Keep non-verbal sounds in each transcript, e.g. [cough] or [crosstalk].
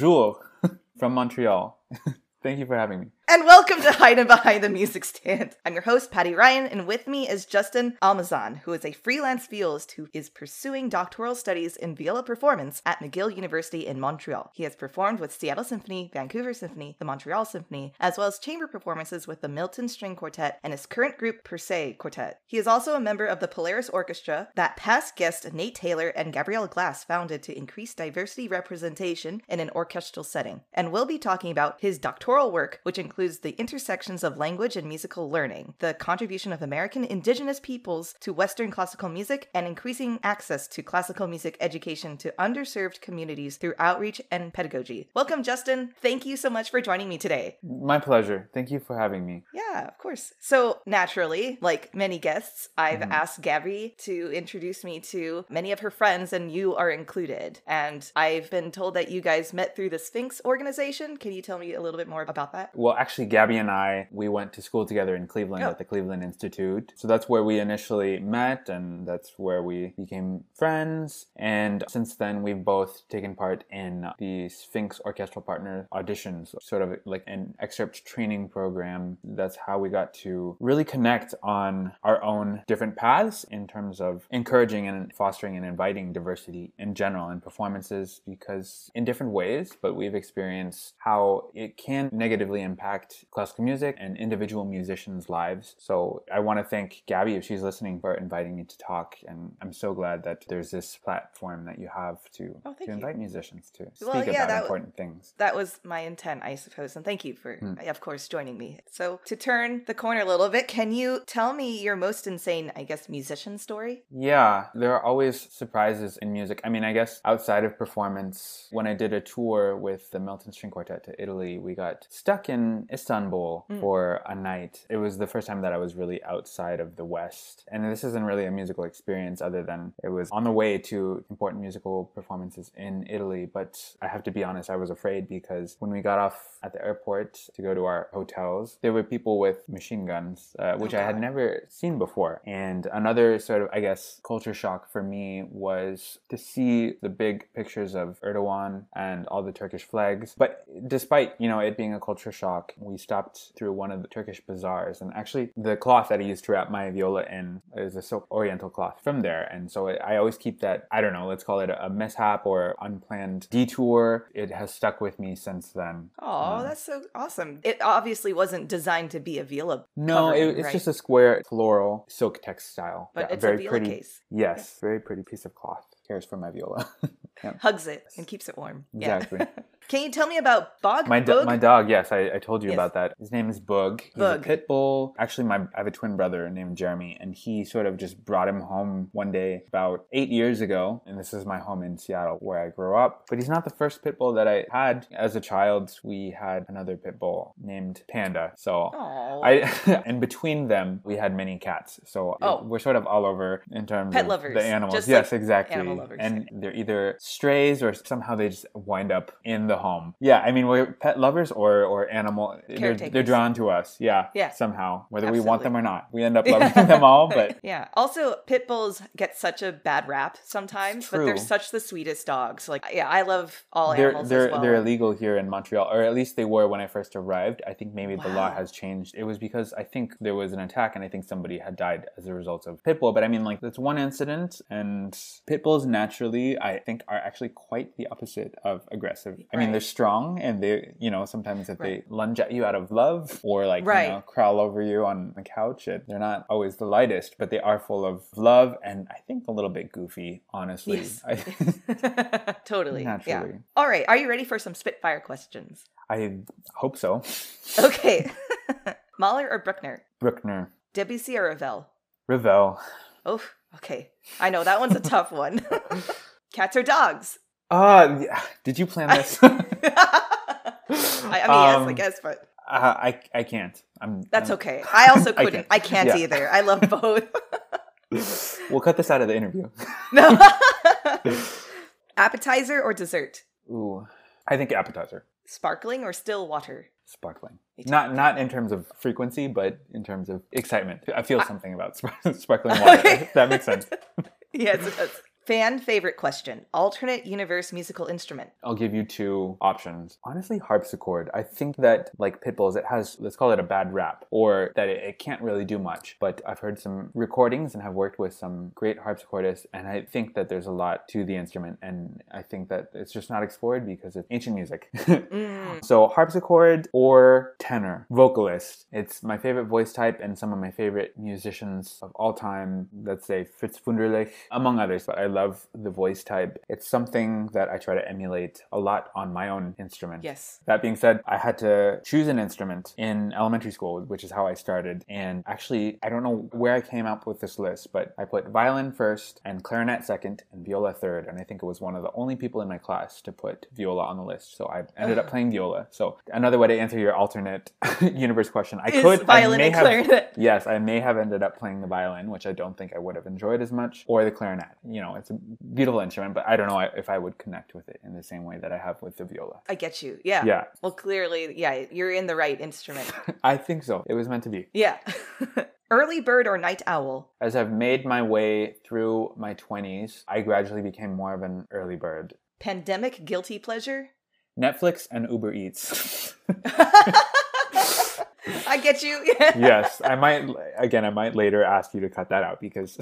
Bonjour [laughs] from Montreal. [laughs] Thank you for having me. And welcome to Hiding Behind the Music Stand. I'm your host, Patty Ryan, and with me is Justin Almazan, who is a freelance violist who is pursuing doctoral studies in viola performance at McGill University in Montreal. He has performed with Seattle Symphony, Vancouver Symphony, the Montreal Symphony, as well as chamber performances with the Milton String Quartet and his current group, Per Se Quartet. He is also a member of the Polaris Orchestra that past guest Nate Taylor and Gabrielle Glass founded to increase diversity representation in an orchestral setting. And we'll be talking about his doctoral work, which includes includes the intersections of language and musical learning, the contribution of American indigenous peoples to Western classical music, and increasing access to classical music education to underserved communities through outreach and pedagogy. Welcome, Justin. Thank you so much for joining me today. My pleasure. Thank you for having me. Yeah, of course. So, naturally, like many guests, I've Mhm. asked Gabby to introduce me to many of her friends, and you are included. And I've been told that you guys met through the Sphinx organization. Can you tell me a little bit more about that? Well, actually, Gabby and I, we went to school together in Cleveland Oh. at the Cleveland Institute. So that's where we initially met and that's where we became friends. And since then, we've both taken part in the Sphinx Orchestral Partner auditions, sort of like an excerpt training program. That's how we got to really connect on our own different paths in terms of encouraging and fostering and inviting diversity in general in performances because in different ways, but we've experienced how it can negatively impact classical music and individual musicians' lives. So I want to thank Gabby if she's listening for inviting me to talk. And I'm so glad that there's this platform that you have to, Oh, to you. invite musicians to speak Well, yeah, about important things. that was my intent, I suppose. And thank you for, Hmm. of course, joining me. So, to turn the corner a little bit, can you tell me your most insane, I guess, musician story? Yeah, there are always surprises in music. I mean, I guess outside of performance, when I did a tour with the Milton String Quartet to Italy, we got stuck in Istanbul Mm. for a night. It was the first time that I was really outside of the West. And this isn't really a musical experience other than it was on the way to important musical performances in Italy. But I have to be honest, I was afraid because when we got off at the airport to go to our hotels, there were people with machine guns, uh, which Oh, I had never seen before. And another sort of, I guess, culture shock for me was to see the big pictures of Erdogan and all the Turkish flags. But despite, you know, it being a culture shock, we stopped through one of the Turkish bazaars. And actually, the cloth that I used to wrap my viola in is a silk oriental cloth from there. And so I always keep that, I don't know, let's call it a mishap or unplanned detour. It has stuck with me since then. Oh, Um, that's so awesome. It obviously wasn't designed to be a viola. No, it, it's right? just a square floral silk textile. But Yeah, it's a very viola pretty. case. Yes, very pretty piece of cloth. Cares for my viola. [laughs] yeah, Hugs it and keeps it warm. Yeah. exactly. [laughs] Can you tell me about Bog? My do- my dog. Yes, I, I told you Yes. about that. His name is Boog. He's Boog. a pit bull. Actually, my I have a twin brother named Jeremy, and he sort of just brought him home one day about eight years ago. And this is my home in Seattle where I grew up. But he's not the first pit bull that I had. As a child, we had another pit bull named Panda. So Aw. I [laughs] and between them we had many cats. So Oh. we're sort of all over in terms Pet of lovers, the animals. just yes, like exactly. animal lovers. And they're either strays or somehow they just wind up in the home. Yeah, I mean we're pet lovers or or animal. They're, they're drawn to us. Yeah. Yeah. Somehow, whether we want them or not, we end up [laughs] loving them all. But [laughs] yeah. Also, pit bulls get such a bad rap sometimes, but they're such the sweetest dogs. Like, yeah, I love all they're animals they're as well. they're illegal here in Montreal, or at least they were when I first arrived. I think maybe the law has changed. It was because I think there was an attack, and I think somebody had died as a result of pit bull. But I mean, like that's one incident, and pit bulls naturally, I think, are actually quite the opposite of aggressive. I mean, they're strong, and they, you know, sometimes if Right. they lunge at you out of love or like Right. you know crawl over you on the couch, it, they're not always the lightest, but they are full of love, and I think a little bit goofy, honestly. Yes. I, [laughs] [laughs] totally. Yeah. All right. Are you ready for some Spitfire questions? I hope so. Okay. [laughs] Mahler or Bruckner? Bruckner. Debussy or Ravel? Ravel. Oh, okay. I know that one's a tough one. Cats or dogs? Uh, yeah. did you plan this? [laughs] [laughs] I, I mean, yes, I Um, guess, but Uh, I I can't. I'm. that's I'm- okay. I also [laughs] couldn't. can't. I can't Yeah. either. I love both. We'll cut this out of the interview. no. Appetizer or dessert? Ooh, I think appetizer, Sparkling or still water? sparkling. Not not in terms of frequency, but in terms of excitement. I feel something about spar- sparkling water. Okay. that makes sense. yes, it does. Fan favorite question alternate universe musical instrument. I'll give you two options. Honestly, harpsichord. I think that, like Pitbull's, it has, let's call it a bad rap, or that it, it can't really do much. But I've heard some recordings and have worked with some great harpsichordists, and I think that there's a lot to the instrument, and I think that it's just not explored because it's ancient music. [laughs] Mm. So harpsichord or tenor, vocalist. It's my favorite voice type and some of my favorite musicians of all time. Let's say Fritz Wunderlich, among others. But I love the voice type. It's something that I try to emulate a lot on my own instrument. Yes. That being said, I had to choose an instrument in elementary school, which is how I started. And actually, I don't know where I came up with this list, but I put violin first and clarinet second and viola third. And I think it was one of the only people in my class to put viola on the list. So I ended up playing viola. So another way to answer your alternate [laughs] universe question, I Is could violin I and have, clarinet. Yes, I may have ended up playing the violin, which I don't think I would have enjoyed as much, or the clarinet. You know, it's a beautiful instrument, but I don't know if I would connect with it in the same way that I have with the viola. I get you. Yeah. Yeah, Well, clearly, yeah, you're in the right instrument. [laughs] I think so. It was meant to be. Yeah. [laughs] Early bird or night owl? As I've made my way through my 20s, I gradually became more of an early bird. Pandemic guilty pleasure? Netflix and Uber Eats. [laughs] I get you. yes, I might again I might later ask you to cut that out because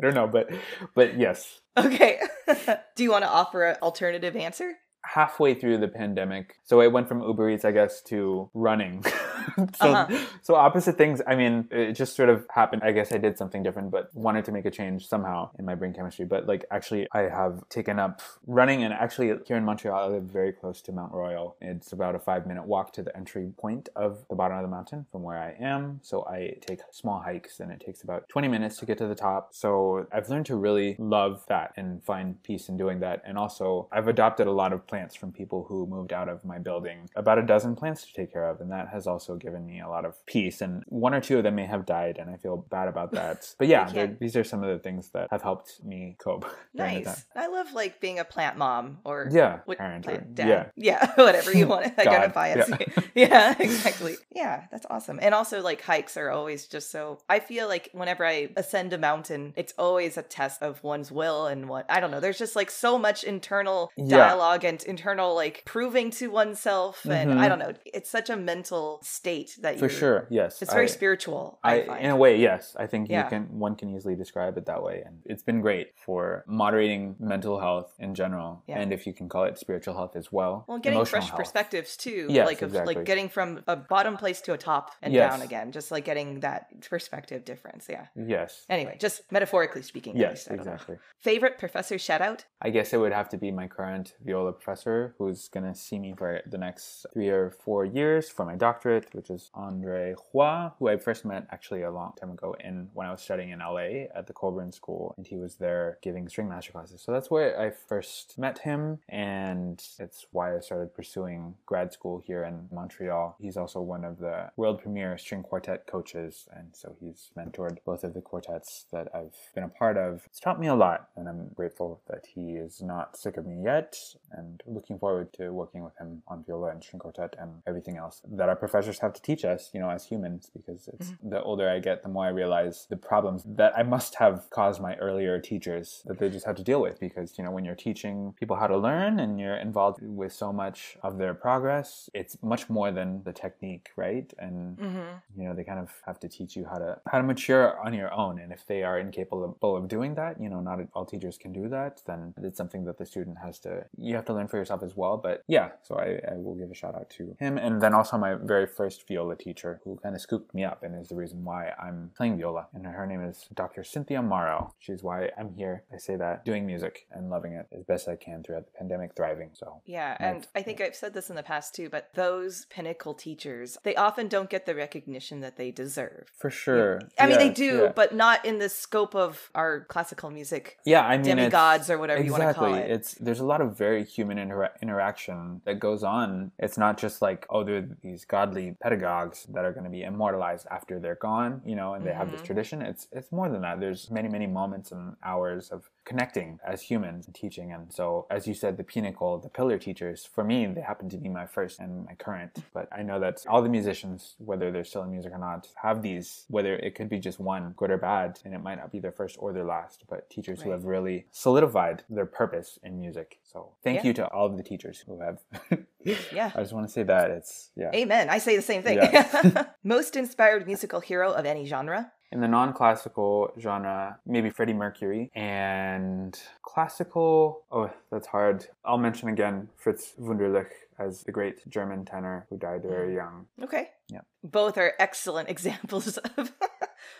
I don't know, but but yes. Okay. [laughs] Do you want to offer an alternative answer? Halfway through the pandemic. So I went from Uber Eats, I guess, to running. [laughs] so, Uh-huh. so opposite things. I mean, it just sort of happened. I guess I did something different, but wanted to make a change somehow in my brain chemistry. But like, actually, I have taken up running, and actually, here in Montreal, I live very close to Mount Royal. It's about a five minute walk to the entry point of the bottom of the mountain from where I am. So I take small hikes, and it takes about 20 minutes to get to the top. So I've learned to really love that and find peace in doing that. And also, I've adopted a lot of plants from people who moved out of my building, about a dozen plants to take care of. And that has also given me a lot of peace. And one or two of them may have died, and I feel bad about that. [laughs] But yeah, You they're- can't- these are some of the things that have helped me cope. [laughs] during the time. Nice. I love like being a plant mom or Yeah, what parent or- dad. yeah. [laughs] Yeah, whatever you want to identify as. yeah. Yeah. exactly. Yeah, that's awesome. And also like hikes are always just so I feel like whenever I ascend a mountain, it's always a test of one's will and what I don't know. There's just like so much internal Yeah. dialogue and internal like proving to oneself and I Mhm. don't know. It's such a mental state that you For sure, yes. It's very I- spiritual, I, I, find. in a way, yes. I think Yeah. you can one can easily describe it that way, and it's been great for moderating mental health in general, Yeah. and if you can call it spiritual health as well. Well, getting fresh health. perspectives too, Yes, like of exactly. like getting from a bottom place to a top and Yes. down again, just like getting that perspective difference. Yeah. Yes. Anyway, just metaphorically speaking. Yes, least, I exactly. Favorite professor shout out? I guess it would have to be my current viola professor who's going to see me for the next three or four years for my doctorate, which is Andre Roy, who I first met actually a long time ago in when I was studying in LA at the Colburn School, and he was there giving string master classes. So that's where I first met him, and it's why I started pursuing grad school here in Montreal. He's also one of the world premier string quartet coaches, and so he's mentored both of the quartets that I've been a part of. It's taught me a lot, and I'm grateful that he is not sick of me yet, and looking forward to working with him on viola and string quartet and everything else that our professors have to teach us, you know, as humans, because it's the older I get, the more I realize the problems that I must have caused my earlier teachers that they just have to deal with, because, you know, when you're teaching people how to learn and you're involved with so much of their progress, it's much more than the technique, right? And Mm-hmm. you know they kind of have to teach you how to how to mature on your own and if they are incapable of doing that you know not all teachers can do that then it's something that the student has to you have to learn for yourself as well but yeah so i, I will give a shout out to him and then also my very first viola teacher who kind of scooped me up and is the reason why i'm playing viola and her name is dr cynthia morrow she's why i'm here i say that doing music and loving it as best i can throughout the pandemic thriving so Yeah, and I think I've said this in the past too, but those pinnacle teachers, they often don't get the recognition that they deserve. for sure I mean, they do, yeah. but not in the scope of our classical music yeah i mean demigods or whatever you want to call it. it's there's a lot of very human inter- interaction that goes on. It's not just like, oh, they're these godly pedagogues that are going to be immortalized after they're gone, you know, and they have this Mhm. tradition. It's it's more than that. There's many many moments and hours of connecting as humans and teaching. And so, as you said, the pinnacle, the pillar teachers, for me, they happen to be my first and my current. But I know that all the musicians, whether they're still in music or not, have these, whether it could be just one, good or bad, and it might not be their first or their last, but teachers who have really solidified their purpose in music. So, thank Yeah. you to all of the teachers who have. [laughs] Yeah. [laughs] I just want to say that it's, yeah. Amen. I say the same thing. Yeah. [laughs] Most inspired musical hero of any genre? In the non-classical genre, maybe Freddie Mercury and classical. Oh, that's hard. I'll mention again Fritz Wunderlich as the great German tenor who died very mm. young. Okay. Yeah. Both are excellent [laughs] examples of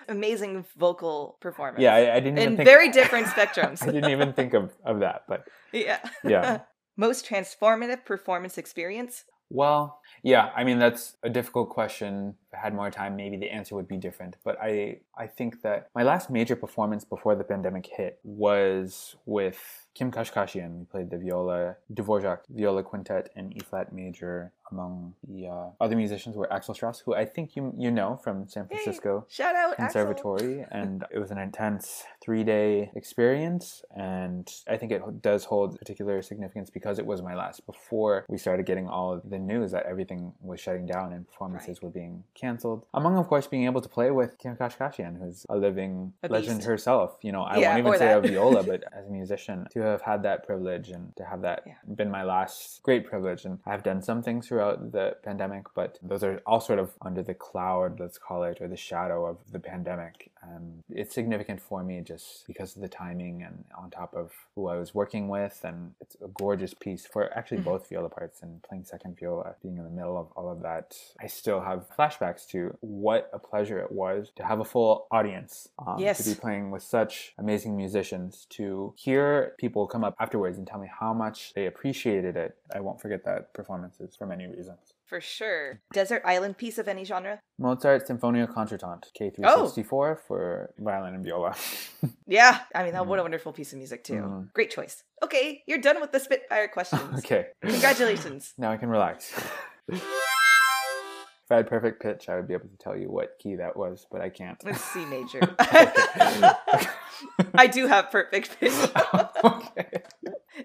amazing vocal performance. Yeah, I, I didn't even in think, very different spectrums. [laughs] I didn't even think of, of that, but [laughs] yeah. Yeah. Most transformative performance experience? well, yeah. I mean, that's a difficult question. If I had more time, maybe the answer would be different. But I, I think that my last major performance before the pandemic hit was with Kim Kashkashian. We played the viola, Dvorak viola quintet in E flat major. Among the uh, other musicians were Axel Strauss, who I think you you know from San. Francisco. Shout out Axel. conservatory [laughs] and it was an intense three day experience and i think it does hold particular significance because it was my last before we started getting all of the news that everything was shutting down and performances were being canceled among of course being able to play with kim kashkashian who's a living A legend herself you know i Yeah, won't even say a viola [laughs] but as a musician to have had that privilege and to have that Yeah. been my last great privilege and i've done some things throughout the pandemic but those are all sort of under the cloud let's call it or the shadow of the pandemic and it's significant for me just because of the timing and on top of who i was working with and it's a gorgeous piece for actually Mhm. both viola parts and playing second viola being in the middle of all of that i still have flashbacks to what a pleasure it was to have a full audience um, Yes. to be playing with such amazing musicians to hear people come up afterwards and tell me how much they appreciated it i won't forget that performances for many reasons For sure. Desert island piece of any genre? mozart sinfonia concertante Oh. k364 for violin and viola [laughs] Yeah. I mean, that what a wonderful piece of music, too. Mhm. Great choice. Okay, you're done with the Spitfire questions. [laughs] okay Congratulations. [laughs] now i can relax if i had perfect pitch i would be able to tell you what key that was but i can't It's C major. I do have perfect pitch. [laughs] okay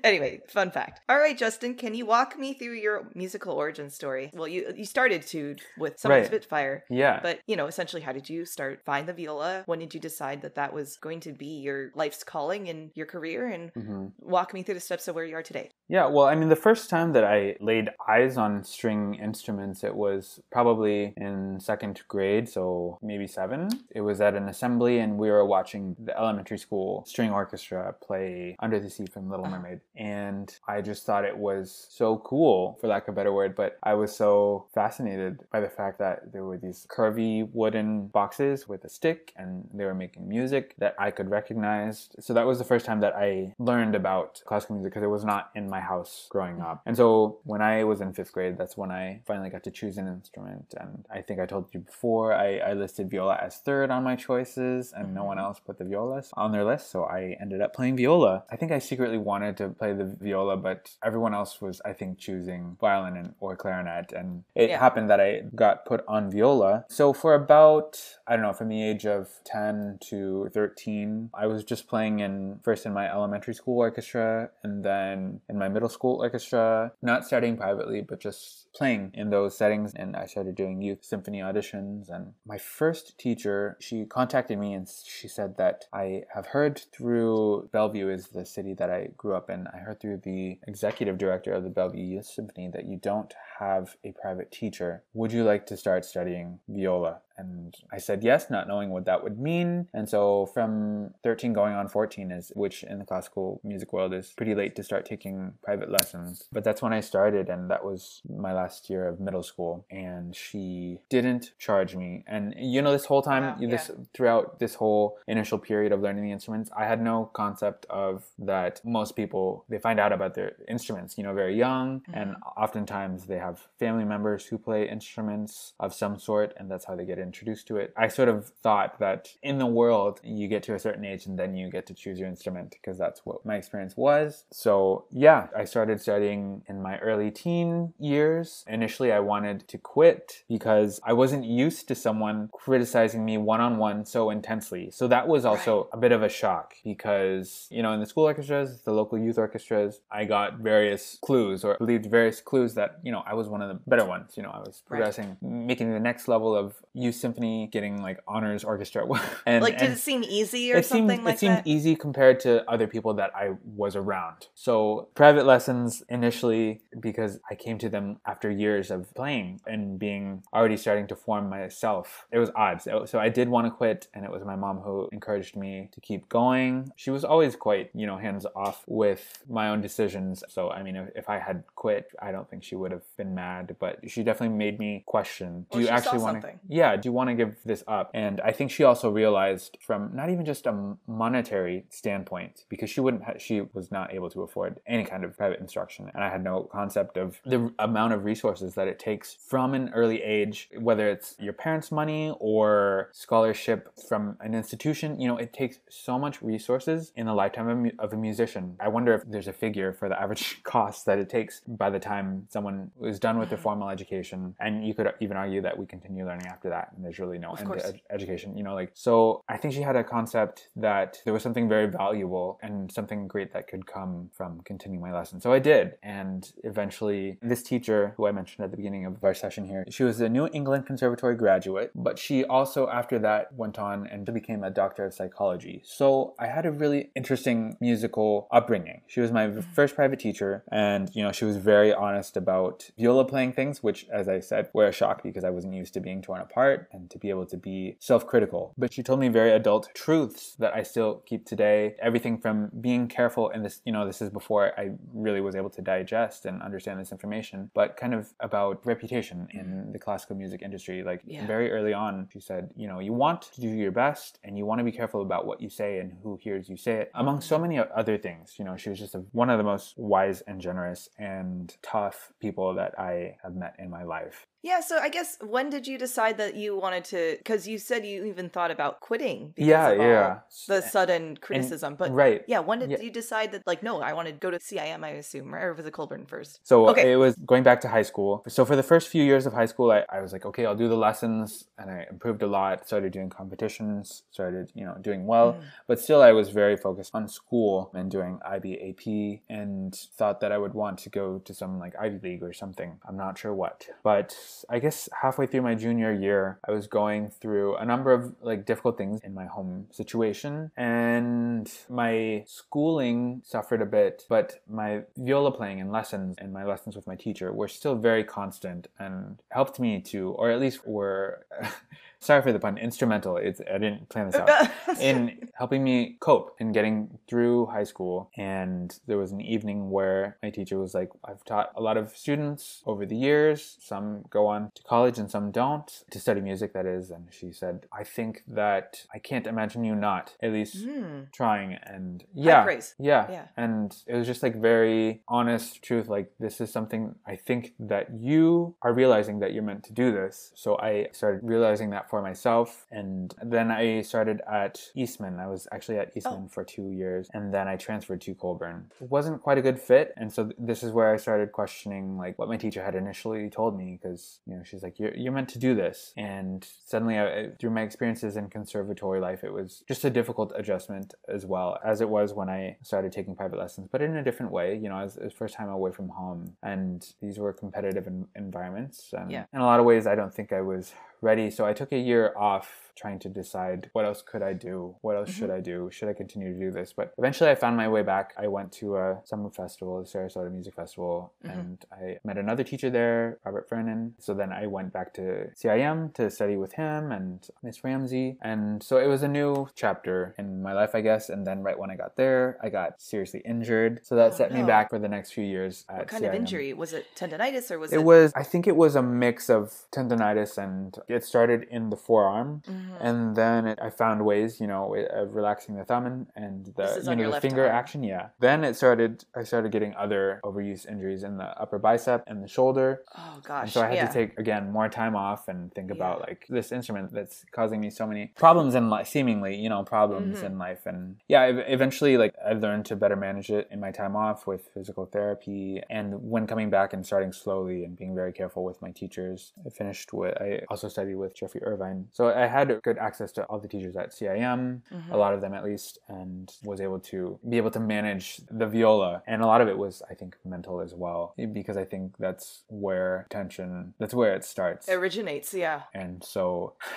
anyway, fun fact. All right, Justin, can you walk me through your musical origin story? Well, you you started to with some Right. Spitfire, yeah but you know, essentially, how did you start find the viola? When did you decide that that was going to be your life's calling and your career? And Mhm. walk me through the steps of where you are today. Yeah, well, I mean, the first time that I laid eyes on string instruments, it was probably in second grade, so maybe seven. It was at an assembly, and we were watching the elementary school string orchestra play Under the Sea from Little Uh-huh. Mermaid. And I just thought it was so cool, for lack of a better word, but I was so fascinated by the fact that there were these curvy wooden boxes with a stick, and they were making music that I could recognize. So that was the first time that I learned about classical music because it was not in my house growing up. And so when I was in fifth grade, that's when I finally got to choose an instrument. And I think I told you before, I, I listed viola as third on my choices, and no mm-hmm. one else put the violas on their list. So I ended up playing viola. I think I secretly wanted to play the viola, but everyone else was, I think, choosing violin and, or clarinet. And it Yeah. happened that I got put on viola. So for about, I don't know, from the age of 10 to 13, I was just playing in first in my elementary school orchestra and then in my middle school orchestra, not studying privately, but just playing in those settings. And I started doing youth symphony auditions. And my first teacher, she contacted me and she said that I have heard through Bellevue is the city that I grew up in. I heard through the executive director of the Bellevue Youth Symphony that you don't have a private teacher. Would you like to start studying viola? And I said yes, not knowing what that would mean. And so from 13 going on 14 is, which in the classical music world is pretty late to start taking private lessons. But that's when I started and that was my last year of middle school. And she didn't charge me. And you know, this whole time, Wow, this throughout this whole initial period of learning the instruments, I had no concept of that most people, they find out about their instruments, you know, very young. And mm-hmm. oftentimes they have family members who play instruments of some sort and that's how they get introduced to it. I sort of thought that in the world, you get to a certain age and then you get to choose your instrument because that's what my experience was. So, yeah, I started studying in my early teen years. Initially, I wanted to quit because I wasn't used to someone criticizing me one on one so intensely. So, that was also right. a bit of a shock because, you know, in the school orchestras, the local youth orchestras, I got various clues or believed various clues that, you know, I was one of the better ones. You know, I was progressing, right. making the next level of youth symphony, getting like honors orchestra. [laughs] and like, did and it seem easy or something seemed, like It seemed that? easy compared to other people that I was around. So private lessons initially because I came to them after years of playing and being already starting to form myself. It was odd. So, so I did want to quit and it was my mom who encouraged me to keep going. She was always quite, you know, hands off with my own decisions. So I mean if, if I had quit, I don't think she would have been mad, but she definitely made me question, do well, you actually want to Yeah, do you want to give this up? And I think she also realized from not even just a monetary standpoint because she wouldn't ha- she was not able to afford any kind of private instruction and I had no concept of the amount of resources that it takes from an early age whether it's your parents' money or scholarship from an institution, you know, it takes so much resources in the lifetime of, of a musician. I wonder if there's a figure for the [laughs] average cost that it takes by the time someone is done with their [sighs] formal education and you could even argue that we continue learning after that and there's really no of end to ed- education you know like so i think she had a concept that there was something very valuable and something great that could come from continuing my lesson. So i did and eventually this teacher who i mentioned at the beginning of our session here she was a new england conservatory graduate but she also after that went on and became a doctor of psychology. So i had a really interesting musical upbringing. She was my mm-hmm. first private teacher and you know she was very honest about viola playing things which as i said were a shock because i wasn't used to being torn apart and to be able to be self-critical. But she told me very adult truths that i still keep today. Everything from being careful and this you know this is before i really was able to digest and understand this information but kind of about reputation in mm-hmm. the classical music industry. Like yeah. very early on she said you know you want to do your best and you want to be careful about what you say and who hears you say it. Among so many other things you know she was just a, one of the most wise and generous and tough people that i have met in my life yeah, so I guess when did you decide that you wanted to? Because you said you even thought about quitting. yeah, yeah. The sudden criticism, and, but right. Yeah, when did yeah. you decide that? Like, no, I want to go to CIM. I assume, or was it Colburn first? So okay. it was going back to high school. So for the first few years of high school, I, I was like, okay, I'll do the lessons, and I improved a lot. Started doing competitions. Started, you know, doing well. Mm. But still, I was very focused on school and doing IB AP, and thought that I would want to go to some like Ivy League or something. I'm not sure what, but I guess halfway through my junior year, I was going through a number of like difficult things in my home situation. And my schooling suffered a bit, but my viola playing and lessons and my lessons with my teacher were still very constant and helped me to, or at least were [laughs] sorry for the pun, instrumental. It's I didn't plan this out [laughs] in helping me cope in getting through high school. And there was an evening where my teacher was like, "I've taught a lot of students over the years. Some go on to college and some don't to study music. That is." And she said, "I think that I can't imagine you not at least mm. trying." And yeah, yeah, yeah. And it was just like very honest truth. Like this is something I think that you are realizing that you're meant to do this. So I started realizing that for myself. And then I started at Eastman. I was actually at Eastman oh. for two years. And then I transferred to Colburn. It wasn't quite a good fit. And so this is where I started questioning like what my teacher had initially told me because, you know, she's like, you're, you're meant to do this. And suddenly I, through my experiences in conservatory life, it was just a difficult adjustment as well as it was when I started taking private lessons, but in a different way. You know, it was the first time away from home and these were competitive environments. And yeah. in a lot of ways, I don't think I was ready. So I took a year off trying to decide what else could I do? What else mm-hmm. should I do? Should I continue to do this? But eventually I found my way back. I went to a summer festival, the Sarasota Music Festival, mm-hmm. and I met another teacher there, Robert Vernon. So then I went back to CIM to study with him and Miss Ramsey. And so it was a new chapter in my life, I guess. And then right when I got there, I got seriously injured. So that oh, set no. me back for the next few years What kind CIM. of injury? Was it tendonitis or was it? It was, I think it was a mix of tendonitis and it started in the forearm, Mhm. and then it, I found ways, you know, of relaxing the thumb and, and the you know the finger arm. action. Yeah. Then it started. I started getting other overuse injuries in the upper bicep and the shoulder. Oh And gosh. so I had yeah. to take again more time off and think about like this instrument that's causing me so many problems in life, seemingly, you know, problems Mhm. in life. And yeah, ev- eventually, like I learned to better manage it in my time off with physical therapy. And when coming back and starting slowly and being very careful with my teachers, I finished with, I also studied with Jeffrey Irvine. So I had good access to all the teachers at CIM, Mhm. a lot of them at least, and was able to be able to manage the viola. And a lot of it was, I think, mental as well, because I think that's where tension, that's where it starts. originates. Yeah. And so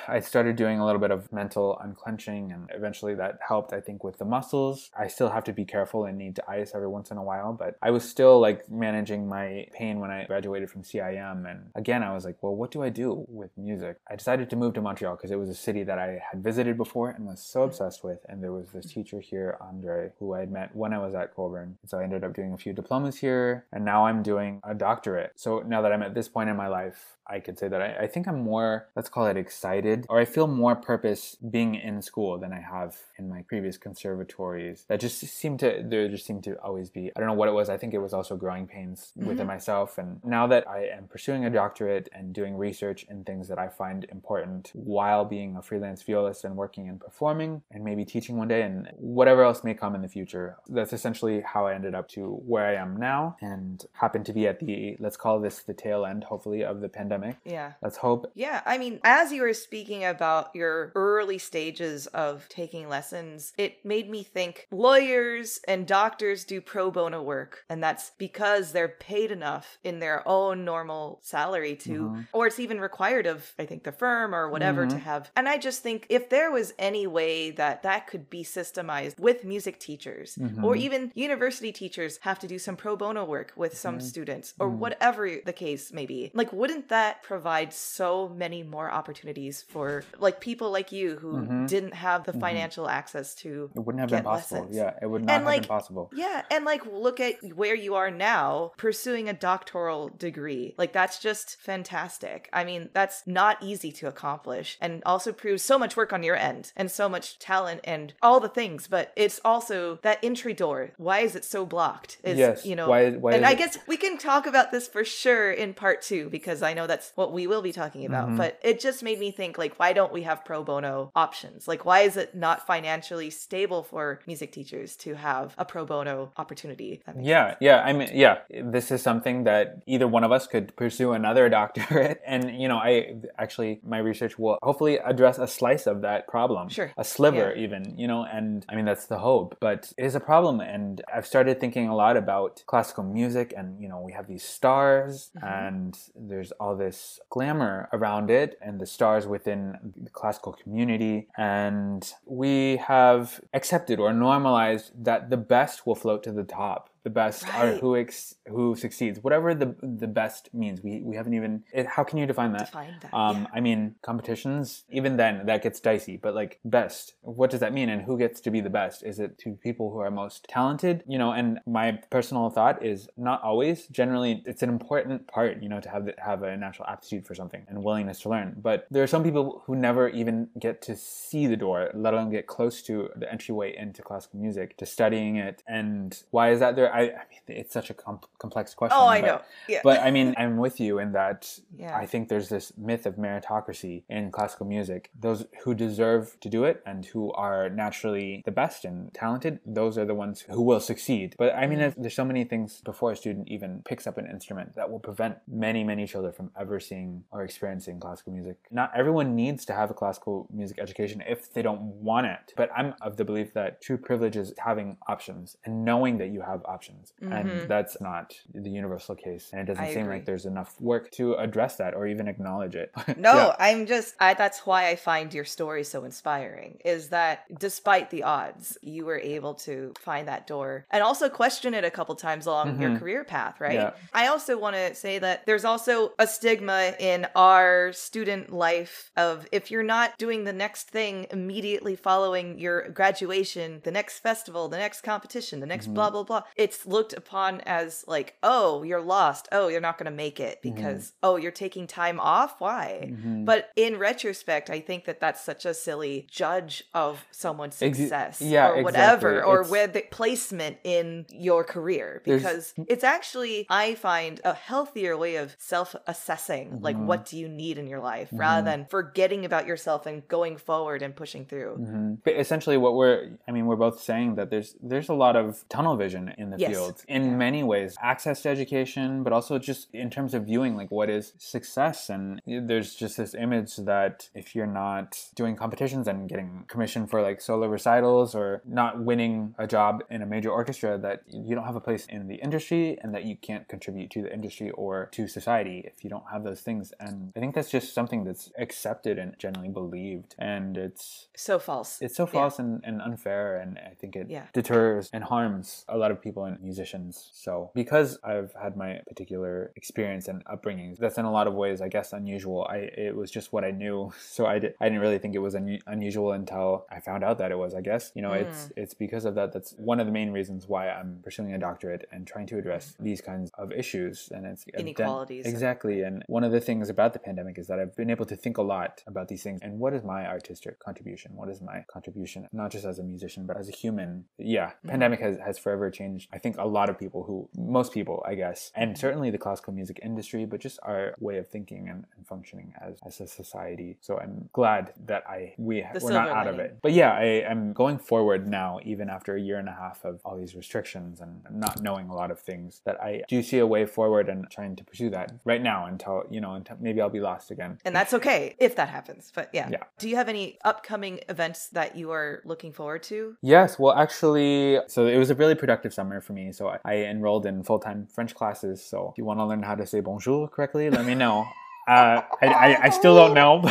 I started doing a little bit of mental unclenching, and eventually that helped, I think, with the muscles. I still have to be careful and need to ice every once in a while, but I was still like managing my pain when I graduated from CIM. And again, I was like, well, what do I do with music? I decided to move to Montreal because it was a city that I had visited before and was so obsessed with. And there was this teacher here, Andre, who I had met when I was at Colburn. So I ended up doing a few diplomas here, and now I'm doing a doctorate. So now that I'm at this point in my life, I could say that I, I think I'm more, let's call it excited, or I feel more purpose being in school than I have in my previous conservatories. That just seemed to, there just seemed to always be, I don't know what it was. I think it was also growing pains within Mhm. myself. And now that I am pursuing a doctorate and doing research in things that I find important while being a freelance violist and working and performing and maybe teaching one day and whatever else may come in the future, that's essentially how I ended up to where I am now and happen to be at the, let's call this the tail end, hopefully, of the pandemic. Yeah. Let's hope. Yeah, I mean, as you were speaking about your early stages of taking lessons, it made me think lawyers and doctors do pro bono work, and that's because they're paid enough in their own normal salary to, Mhm. or it's even required of, I think, the firm or whatever to Mhm. have. And I just think if there was any way that that could be systemized with music teachers, or Mhm. even university teachers have to do some pro bono work with some Mhm. students, or Mhm. whatever the case may be, like, wouldn't that provide so many more opportunities for like people like you who Mhm. didn't have the Mhm. financial access to It wouldn't have get been possible. lessons. Yeah, it would not And, have like, been possible. yeah, and like look at where you are now pursuing a doctoral degree. Like that's just fantastic. I mean, that's not easy to accomplish and also proves so much work on your end and so much talent and all the things, but it's also that entry door. Why is it so blocked? Is yes. you know why, why and I it- guess we can talk about this for sure in part two because I know that's what we will be talking about. Mhm. But it just made me think, like, why don't we have pro bono options? Like, why is it not financially stable for music teachers to have a pro bono opportunity? if that makes Yeah, sense? yeah. I mean, yeah. This is something that either one of us could pursue another [laughs] doctorate, and you know, I actually my research will hopefully address a slice of that problem, Sure. a sliver even, you know. And I mean, that's the hope, but it is a problem, and I've started thinking a lot about classical music, and you know, we have these stars, Mhm. and there's all this glamour around it, and the stars within the classical community, and we have accepted or normalized that the best will float to the top. The best are Right. who ex- who succeeds, whatever the the best means. We we haven't even. It, how can you define that? Define that. Um, yeah. I mean, competitions, even then, that gets dicey. But like, best, what does that mean? And who gets to be the best? Is it to people who are most talented? You know, and my personal thought is not always. Generally, it's an important part, you know, to have the, have a natural aptitude for something and willingness to learn. But there are some people who never even get to see the door, let alone get close to the entryway into classical music, to studying it. And why is that there? I, I mean, it's such a com- complex question. oh, I but- know. Yeah. but I mean, I'm with you in that [laughs] Yeah. I think there's this myth of meritocracy in classical music. Those who deserve to do it and who are naturally the best and talented, those are the ones who will succeed. But I mean, Mhm. there's so many things before a student even picks up an instrument that will prevent many, many children from ever seeing or experiencing classical music. Not everyone needs to have a classical music education if they don't want it. But I'm of the belief that true privilege is having options and knowing that you have options. Mhm. And that's not the universal case. And it doesn't I seem agree. like there's enough work to address that or even acknowledge it. [laughs] No, Yeah. I'm just I, that's why I find your story so inspiring is that despite the odds, you were able to find that door and also question it a couple times along your Mhm. career path, right? Yeah. I also want to say that there's also a stigma in our student life of if you're not doing the next thing immediately following your graduation, the next festival, the next competition, the next Mhm. blah blah blah, it it's looked upon as like, oh, you're lost. Oh, you're not going to make it Mm-hmm. because, oh, you're taking time off. Why? Mhm. But in retrospect, I think that that's such a silly judge of someone's Ex- success yeah, or whatever, exactly. or It's- where the placement in your career. There's- Because it's actually, I find, a healthier way of self assessing, like, Mhm. what do you need in your life, rather Mhm. than forgetting about yourself and going forward and pushing through. hmm But essentially, what we're, I mean, we're both saying that there's there's a lot of tunnel vision in the Yes. field in Yeah. many ways, access to education, but also just in terms of viewing like what is success. And there's just this image that if you're not doing competitions and getting commission for like solo recitals or not winning a job in a major orchestra, that you don't have a place in the industry and that you can't contribute to the industry or to society if you don't have those things. And I think that's just something that's accepted and generally believed. And it's So false. it's so Yeah. false and, and unfair and i think it Yeah. deters and harms a lot of people musicians. So because i've had my particular experience and upbringing that's in a lot of ways i guess unusual. I it was just what i knew. [laughs] So i, did, I didn't really think it was un- unusual until i found out that it was i guess. You know Mm. it's it's because of that that's one of the main reasons why i'm pursuing a doctorate and trying to address these kinds of issues. And it's Inequalities. exactly. And one of the things about the pandemic is that i've been able to think a lot about these things. And what is my artistic contribution? What is my contribution not just as a musician but as a human? Yeah Mhm. pandemic has, has forever changed i think a lot of people who most people i guess and certainly the classical music industry but just our way of thinking and, and functioning as, as a society so i'm glad that i we The we're not out of it but yeah I, i'm going forward now even after a year and a half of all these restrictions and not knowing a lot of things that i do see a way forward and trying to pursue that right now until you know until maybe i'll be lost again And that's okay if that happens. But yeah. Yeah. Do you have any upcoming events that you are looking forward to? Yes, well, actually, so it was a really productive summer for me. So I, I enrolled in full time French classes. So if you want to learn how to say bonjour correctly, let me know. Uh, I, I, I still don't know.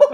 [laughs]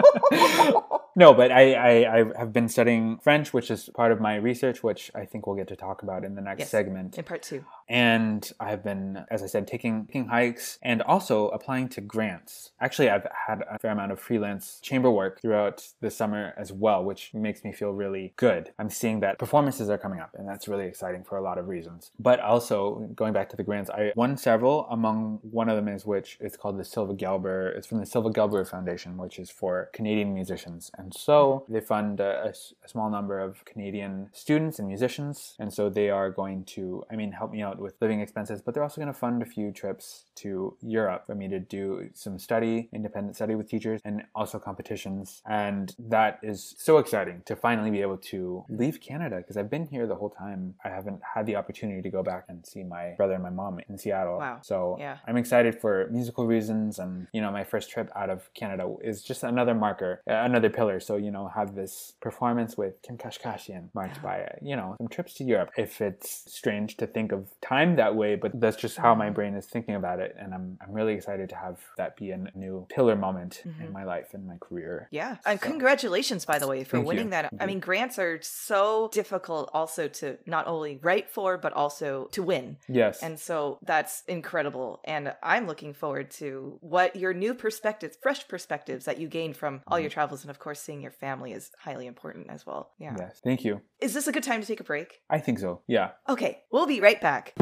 no, but I, I, I have been studying French, which is part of my research, which I think we'll get to talk about in the next Yes. segment. In part two. And I've been, as I said, taking, taking hikes and also applying to grants. Actually, I've had a fair amount of freelance chamber work throughout the summer as well, which makes me feel really good. I'm seeing that performances are coming up, and that's really exciting for a lot of reasons. But also, going back to the grants, I won several. Among one of them is which is called the Sylva Gelber. It's from the Sylva Gelber Foundation, which is for Canadian musicians. And so they fund a small number of Canadian students and musicians. And so they are going to, I mean, help me out with living expenses, but they're also going to fund a few trips to Europe for me to do some study, independent study with teachers, and also competitions. And that is so exciting to finally be able to leave Canada because I've been here the whole time. I haven't had the opportunity to go back and see my brother and my mom in Seattle. Wow. So Yeah. I'm excited for musical reasons. And, you know, my first trip out of Canada is just another marker, uh, another pillar. So, you know, have this performance with Kim Kashkashian marked by, uh, you know, some trips to Europe. If it's strange to think of time that way, but that's just how my brain is thinking about it. And I'm, I'm really excited to have that be a new pillar moment in my life and my career. Yeah. And So- congratulations, by the way, for Thank you. winning that. Thank I mean, grants are so difficult also to not only write for, but also to win. Yes. And so that's incredible. And I'm looking forward to what your new perspectives, fresh perspectives that you gain from all Mm-hmm. Your travels. And of course, seeing your family is highly important as well. Yeah. Yes. Thank you. Is this a good time to take a break? I think so. Yeah. Okay, we'll be right back.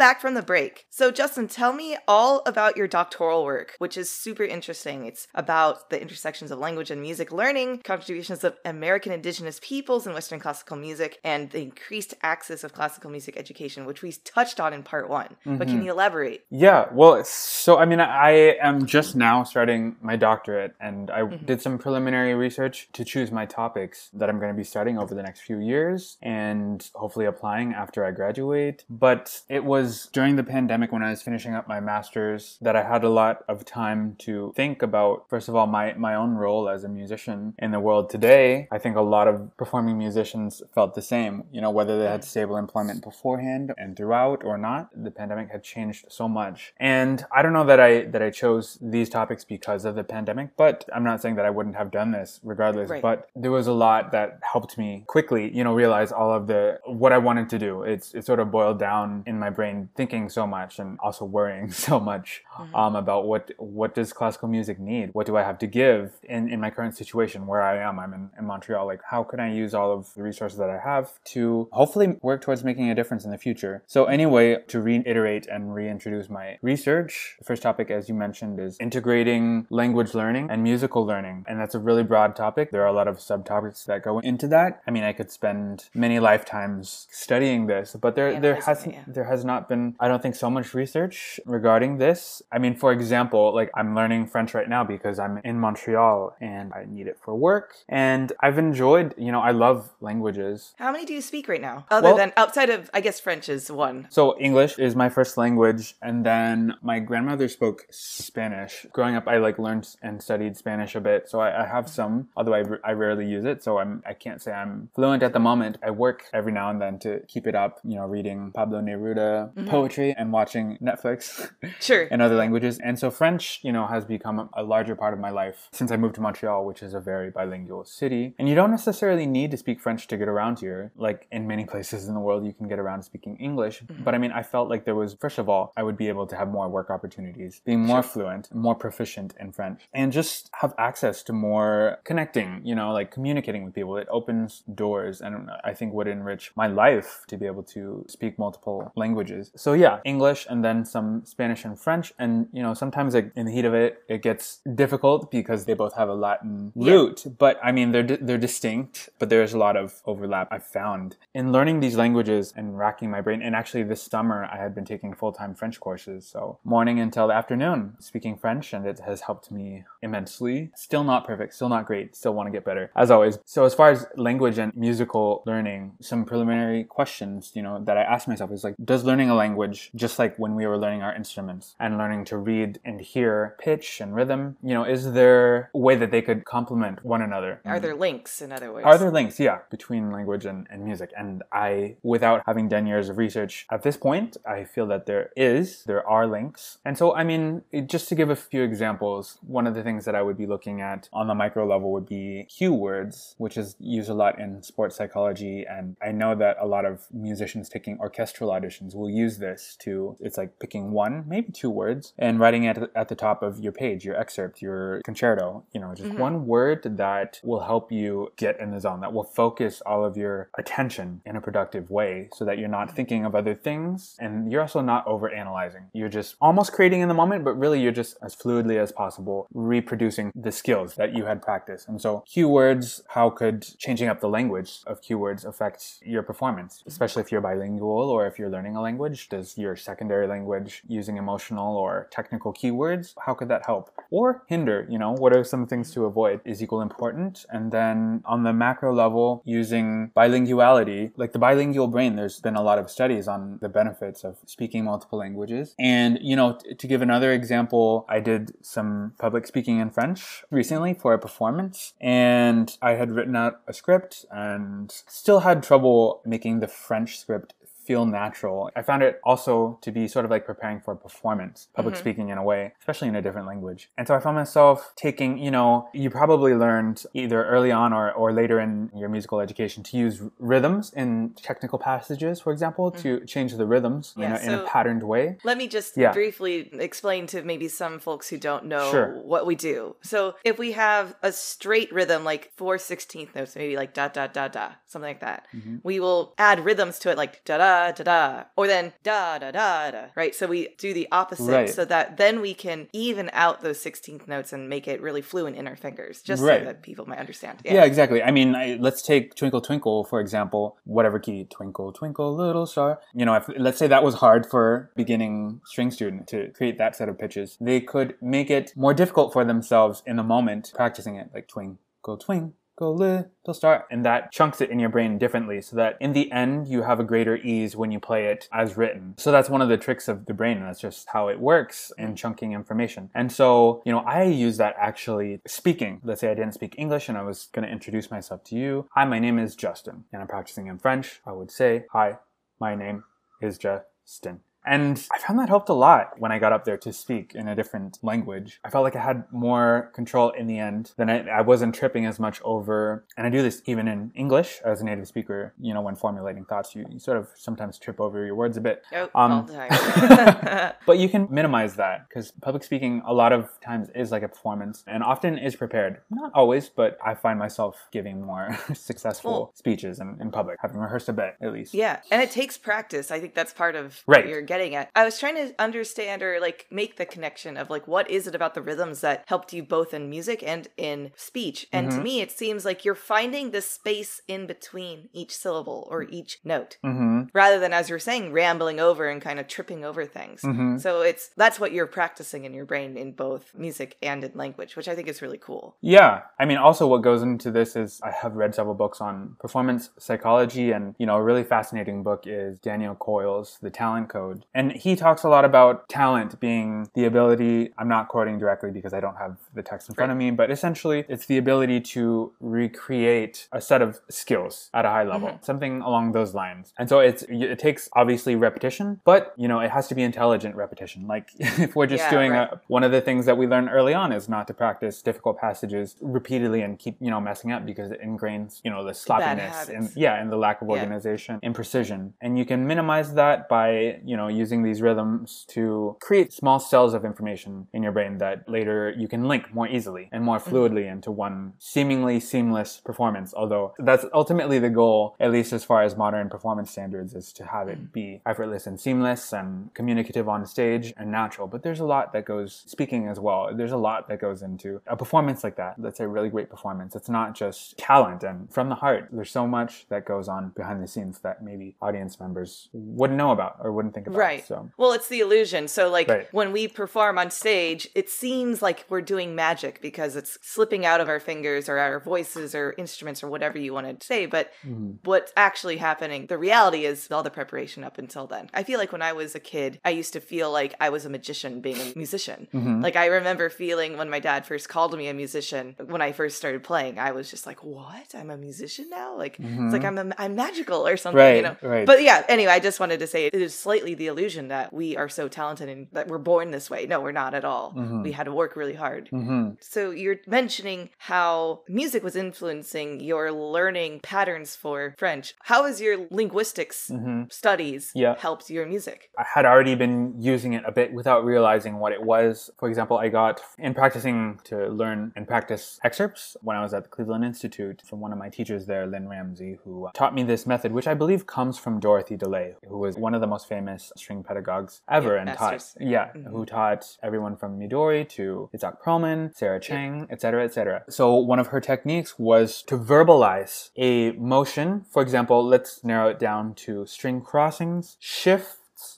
Back from the break. So, Justin, tell me all about your doctoral work, which is super interesting. It's about the intersections of language and music learning, contributions of American Indigenous peoples in Western classical music, and the increased access of classical music education, which we touched on in part one. But can mm-hmm. you elaborate? Yeah, well, so I mean, I am just now starting my doctorate, and I mm-hmm. did some preliminary research to choose my topics that I'm going to be studying over the next few years and hopefully applying after I graduate. But it was during the pandemic when I was finishing up my master's that I had a lot of time to think about, first of all, my, my own role as a musician in the world today. I think a lot of performing musicians felt the same, you know, whether they had stable employment beforehand and throughout or not. The pandemic had changed so much. And I don't know that I that I chose these topics because of the pandemic, but I'm not saying that I wouldn't have done this regardless. Right. But there was a lot that helped me quickly, you know, realize all of the what I wanted to do. It's it sort of boiled down in my my thinking so much and also worrying [laughs] so much um, about what what does classical music need? What do I have to give in, in my current situation where I am? I'm in, in Montreal. Like, how can I use all of the resources that I have to hopefully work towards making a difference in the future? So, anyway, to reiterate and reintroduce my research, the first topic, as you mentioned, is integrating language learning and musical learning. And that's a really broad topic. There are a lot of subtopics that go into that. I mean, I could spend many lifetimes studying this, but there, there hasn't, yeah. there has not been, I don't think, so much research regarding this. I mean, for example, like I'm learning French right now because I'm in Montreal and I need it for work. And I've enjoyed, you know, I love languages. How many do you speak right now? Other Well- than outside of, I guess French is one. So English is my first language, and then my grandmother spoke Spanish. Growing up, I like learned and studied Spanish a bit, so I, I have some, although I rarely use it. So I'm I can't say I'm fluent at the moment. I work every now and then to keep it up. You know, reading Pablo Neruda Mm-hmm. poetry and watching Netflix. [laughs] Sure. in other languages. And so French, you know, has become a larger part of my life since I moved to Montreal, which is a very bilingual city. And you don't necessarily need to speak French to get around here. Like in many [laughs] places in the world, you can get around speaking English. Mm-hmm. But I mean, I felt like there was, first of all, I would be able to have more work opportunities, being more fluent, more proficient in French, and just have access to more connecting, you know, like communicating with people. It opens doors and I think would enrich my life to be able to speak multiple languages. So yeah, English and then some Spanish and French. And, you know, sometimes like, in the heat of it, it gets difficult because they both have a Latin Yeah. root. But I mean, they're, di- they're distinct, but there's a lot of overlap I've found in learning these languages and racking my brain. And actually this summer I had been taking full-time French courses. So morning until the afternoon speaking French and it has helped me immensely. Still not perfect, still not great, still want to get better as always. So as far as language and musical learning, some preliminary questions, you know, that I asked myself is like, does learning a language, just like when we were learning our instruments and learning to read and hear pitch and rhythm, you know, is there a way that they could complement one another? Are there links, in other words? Are there links, yeah, between language and, and music? And I, without having done years of research at this point, I feel that there is, there are links. And so, I mean, just to give a few examples, one of the things that I would be looking at on the micro level would be cue words, which is used a lot in sports psychology. And I know that a lot of musicians taking orchestral auditions will use this to, it's like picking one, maybe two words, and writing it at the top of your page, your excerpt, your concerto, you know, just mm-hmm. one word that will help you get in the zone, that will focus all of your attention in a productive way so that you're not mm-hmm. thinking of other things and you're also not over analyzing. You're just almost creating in the moment, but really you're just as fluidly as possible reproducing the skills that you had practiced. And so keywords, how could changing up the language of keywords affect your performance, especially if you're bilingual or if you're learning a language? Does your secondary language using emotional or technical keywords, how could that help? Or hinder, you know, what are some things to avoid is equal important. And then on the macro level, using bilinguality, like the bilingual brain, there's been a lot of studies on the benefits of speaking multiple languages. And, you know, t- to give another example, I did some public speaking in French recently for a performance and I had written out a script and still had trouble making the French script feel natural. I found it also to be sort of like preparing for a performance, public speaking in a way, especially in a different language. And so I found myself taking, you know, you probably learned either early on or, or later in your musical education to use rhythms in technical passages, for example, to change the rhythms in, Yeah, a, in a patterned way. Let me just Yeah. briefly explain to maybe some folks who don't know Sure. what we do. So, if we have a straight rhythm, like four sixteenth notes, maybe like da da da da, something like that, Mm-hmm. we will add rhythms to it, like da da da da, or then da da da da, right? So we do the opposite, Right. so that then we can even out those sixteenth notes and make it really fluent in our fingers, just Right. so that people might understand. Yeah, exactly. I mean, I, let's take Twinkle Twinkle for example. Whatever key, Twinkle Twinkle Little Star. You know, if let's say that was hard for beginning string student to create that set of pitches, they could make it more difficult for themselves in the moment practicing it, like Twinkle Twinkle Little Star, and that chunks it in your brain differently, so that in the end you have a greater ease when you play it as written. So that's one of the tricks of the brain, that's just how it works in chunking information. And so, you know, I use that actually speaking. Let's say I didn't speak English and I was going to introduce myself to you. Hi, my name is Justin, and I'm practicing in French. I would say, Hi, my name is Justin. And I found that helped a lot when I got up there to speak in a different language. I felt like I had more control in the end than I, I wasn't tripping as much over. And I do this even in English as a native speaker, you know, when formulating thoughts, you, you sort of sometimes trip over your words a bit. Oh, Um, all the time. But you can minimize that because public speaking a lot of times is like a performance and often is prepared. Not always, but I find myself giving more [laughs] successful speeches in, in public, having rehearsed a bit at least. Yeah, and it takes practice. I think that's part of Right. what you're getting at. I was trying to understand or like make the connection of like what is it about the rhythms that helped you both in music and in speech. And Mm-hmm. to me, it seems like you're finding the space in between each syllable or each note. Mm-hmm. Rather than, as you're saying, rambling over and kind of tripping over things. Mm-hmm. So it's that's what you're practicing in your brain in both music and in language, which I think is really cool. Yeah. I mean, also what goes into this is I have read several books on performance psychology and, you know, a really fascinating book is Daniel Coyle's The Talent Code. And he talks a lot about talent being the ability, I'm not quoting directly because I don't have the text in front of me, but essentially it's the ability to recreate a set of skills at a high level, something along those lines. And so it's, it takes obviously repetition, but, you know, it has to be intelligent repetition. Like [laughs] if we're just Yeah, doing right. a, one of the things that we learn early on is not to practice difficult passages repeatedly and keep you know messing up because it ingrains you know the sloppiness and yeah and the lack of Yeah. organization and precision and you can minimize that by you know using these rhythms to create small cells of information in your brain that later you can link more easily and more Mm-hmm. fluidly into one seemingly seamless performance. Although that's ultimately the goal at least as far as modern performance standards is to have Mm. it be effortless and seamless and communicative on stage and natural. But there's a lot that goes speaking as well there's a lot that goes into a performance like that. That's a really great performance. It's not just talent. And from the heart there's so much that goes on behind the scenes that maybe audience members wouldn't know about or wouldn't think about Right. so Well, it's the illusion. So, like, Right. when we perform on stage, it seems like we're doing magic because it's slipping out of our fingers or our voices or instruments or whatever you want to say. But Mm-hmm. what's actually happening, the reality is all the preparation up until then. I feel like when I was a kid, I used to feel like I was a magician being a musician. Mm-hmm. Like, I remember feeling when my dad first called me a musician, when I first started playing, I was just like, what? I'm a musician now? Like, it's like I'm, a, I'm magical or something, you Mm-hmm. Know? right. But yeah, anyway, I just wanted to say it is slightly the illusion that we are so talented and that we're born this way. No, we're not at all. We had to work really hard. mm-hmm. So you're mentioning how music was influencing your learning patterns for French. How has your linguistics studies Mm-hmm. Yeah. helped your music? I had already been using it a bit without realizing what it was. For example, I got in practicing to learn and practice excerpts when I was at the Cleveland Institute from one of my teachers there, Lynn Ramsey, who taught me this method, which I believe comes from Dorothy DeLay, who was one of the most famous string pedagogues ever Yeah, and taught, yeah, mm-hmm. who taught everyone from Midori to Isaac Perlman, Sarah Chang, etc., etc. So one of her techniques was to verbalize a motion. For example, let's narrow it down to string crossings,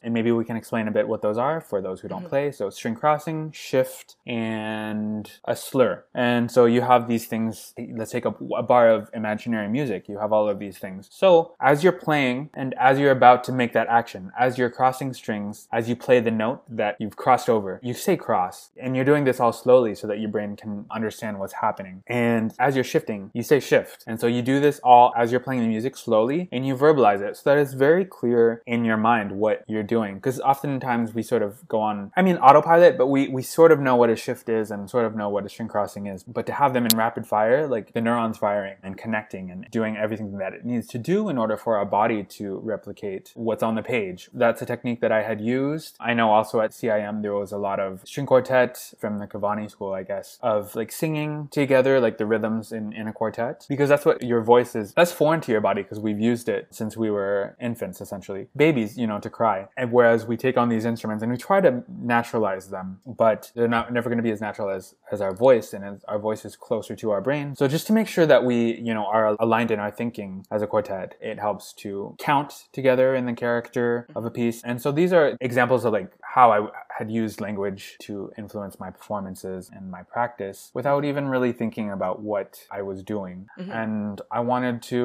and maybe we can explain a bit what those are for those who don't mm-hmm. play. So string crossing, shift, and a slur. And so you have these things. Let's take a, a bar of imaginary music. You have all of these things. So as you're playing and as you're about to make that action, as you're crossing strings, as you play the note that you've crossed over, you say cross. And you're doing this all slowly so that your brain can understand what's happening. And as you're shifting, you say shift. And so you do this all as you're playing the music slowly and you verbalize it so that it's very clear in your mind what you're doing. Because oftentimes we sort of go on, I mean, autopilot, but we, we sort of know what a shift is and sort of know what a string crossing is. But to have them in rapid fire, like the neurons firing and connecting and doing everything that it needs to do in order for our body to replicate what's on the page. That's a technique that I had used. I know also at CIM there was a lot of string quartet from the Cavani school, I guess, of like singing together, like the rhythms in, in a quartet, because that's what your voice is. That's foreign to your body because we've used it since we were infants, essentially. Babies, you know, to cry. And whereas we take on these instruments and we try to naturalize them, but they're not never going to be as natural as, as our voice and our voice is closer to our brain. So just to make sure that we, you know, are aligned in our thinking as a quartet, it helps to count together in the character of a piece. And so these are examples of like how I had used language to influence my performances and my practice without even really thinking about what I was doing. Mhm. And I wanted to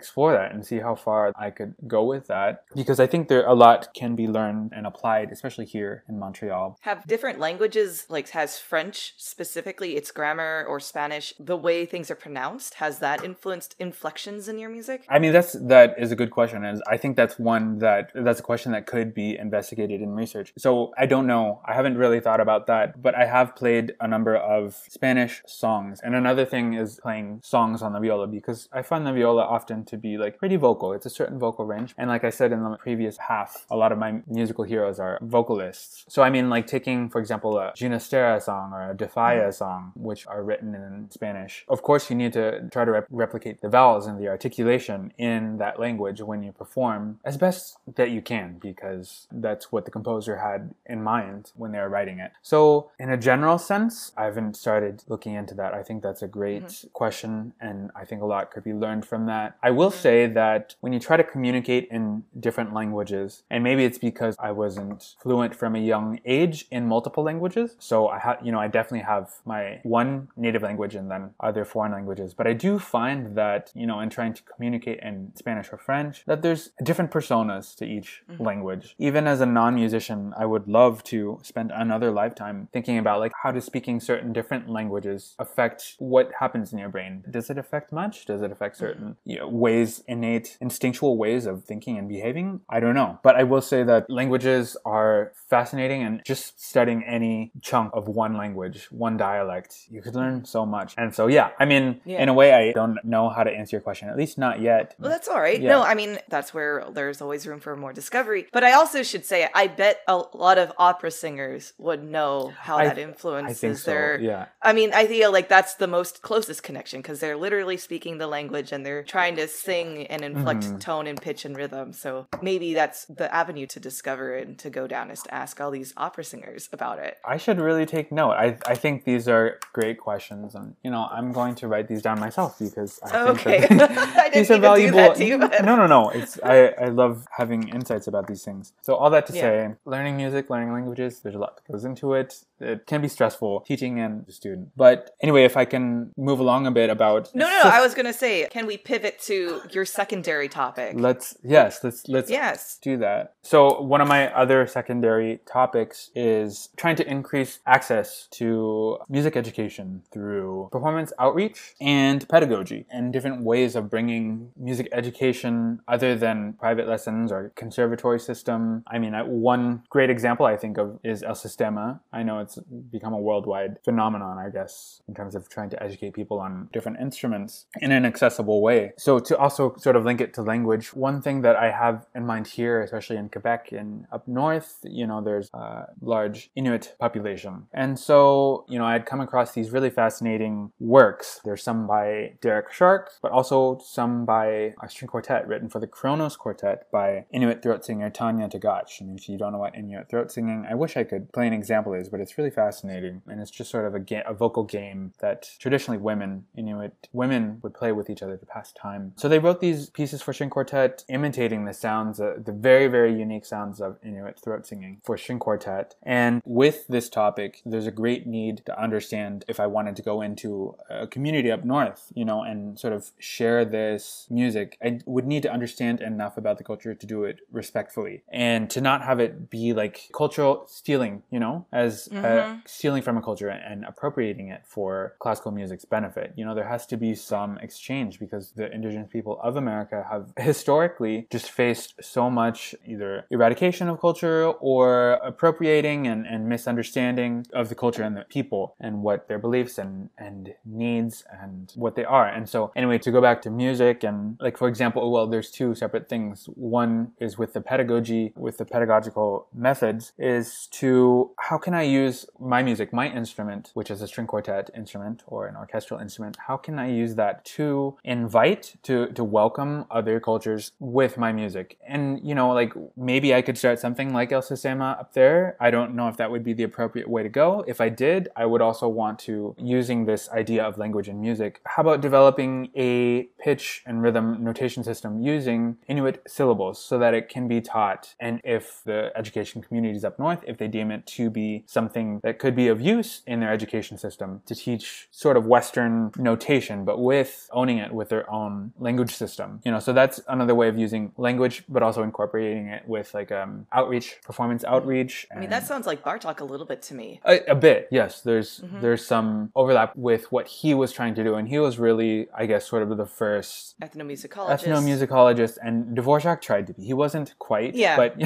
explore that and see how far I could go with that because I think there a lot can be learned and applied, especially here in Montreal. Have different languages, like has French specifically, its grammar, or Spanish, the way things are pronounced, has that influenced inflections in your music? I mean, that's that is a good question, and I think that's one that that's a question that could be investigated in research. So I don't know. I haven't really thought about that, but I have played a number of Spanish songs, and another thing is playing songs on the viola because I find the viola often to be like pretty vocal. It's a certain vocal range, and like I said in the previous half, a lot of my musical heroes are vocalists. So I mean, like taking for example a Ginastera song or a de Falla mm. song, which are written in Spanish. Of course, you need to try to rep- replicate the vowels and the articulation in that language when you perform as best that you can, because that's what the composer had in mind when they were writing it. So, in a general sense, I haven't started looking into that. I think that's a great mm-hmm. question, and I think a lot could be learned from that. I will mm-hmm. say that when you try to communicate in different languages, and maybe it's because I wasn't fluent from a young age in multiple languages, so I have, you know, I definitely have my one native language and then other foreign languages. But I do find that, you know, in trying to communicate in Spanish or French, that there's different personas to each mm-hmm. language. Even as a non-musician, I would love to spend another lifetime thinking about like how does speaking certain different languages affect what happens in your brain? Does it affect much? Does it affect certain mm-hmm. you know, ways, innate, instinctual ways of thinking and behaving? I don't know. But I will say that languages are fascinating and just studying any chunk of one language, one dialect, you could learn so much. And so yeah, I mean, Yeah. in a way I don't know how to answer your question, at least not yet. Well, that's all right. Yeah. No, I mean, that's where there's always room for more discovery. But I also should say, I bet a lot of opera singers would know how I- that influences so. their. Yeah. I mean, I feel like that's the most closest connection because they're literally speaking the language and they're trying to sing and inflect Mm-hmm. tone and pitch and rhythm. So maybe that's the avenue to discover and to go down is to ask all these opera singers about it. I should really take note. I, I think these are great questions, and you know I'm going to write these down myself because I Okay. think that [laughs] [laughs] these are valuable. you, No, no, no. It's I, I love having insights about these things. So all that to Yeah. say, learning music, learning languages, there's a lot that goes into it. It can be stressful teaching and the student. But anyway, if I can move along a bit about No, no, no. I was gonna say, can we pivot to your secondary topic? let's yes let's let's yes. do that. So, one of my other secondary topics is trying to increase access to music education through performance outreach and pedagogy and different ways of bringing music education other than private lessons or conservatory system. I mean, one great example I think of is El Sistema. I know it's become a worldwide phenomenon, I guess, in terms of trying to educate people on different instruments in an accessible way. So, to also sort of link it to language, one thing that I have in mind here, especially in Quebec and up north, you know, there's a large Inuit population. And so, you know, I'd come across these really fascinating works. There's some by Derek Charke, but also some by a string quartet written for the Kronos Quartet by Inuit throat singer Tanya Tagaq. And if you don't know what Inuit throat singing, I wish I could play an example is, but it's really fascinating. And it's just sort of a, ga- a vocal game that traditionally women, Inuit women, would play with each other to pass time. So they wrote these pieces for string quartet, imitating the sounds, uh, the very, very unique sounds of Inuit throat singing for string quartet. And with this topic, there's a great need to understand if I wanted to go into a community up north, you know, and sort of share this music, I would need to understand enough about the culture to do it respectfully and to not have it be like cultural stealing, you know, as uh, stealing from a culture and appropriating it for classical music's benefit. You know, there has to be some exchange because the indigenous people of America have [laughs] historically just faced so much either eradication of culture or appropriating and, and misunderstanding of the culture and the people and what their beliefs and, and needs and what they are. And so, anyway, to go back to music and, like, for example, well, there's two separate things. One is with the pedagogy, with the pedagogical methods, is to how can I use use my music, my instrument, which is a string quartet instrument or an orchestral instrument, how can I use that to invite, to, to welcome other cultures with my music? And, you know, like maybe I could start something like El Sistema up there. I don't know if that would be the appropriate way to go. If I did, I would also want to, using this idea of language and music, how about developing a pitch and rhythm notation system using Inuit syllables so that it can be taught? And if the education communities up north, if they deem it to be something that could be of use in their education system, to teach sort of Western notation, but with owning it with their own language system. You know, so that's another way of using language, but also incorporating it with like um, outreach, performance outreach. I mean, that sounds like Bartok a little bit to me. A, a bit, yes. There's mm-hmm. there's some overlap with what he was trying to do, and he was really, I guess, sort of the first ethnomusicologist. Ethnomusicologist, and Dvorak tried to be. He wasn't quite, yeah, but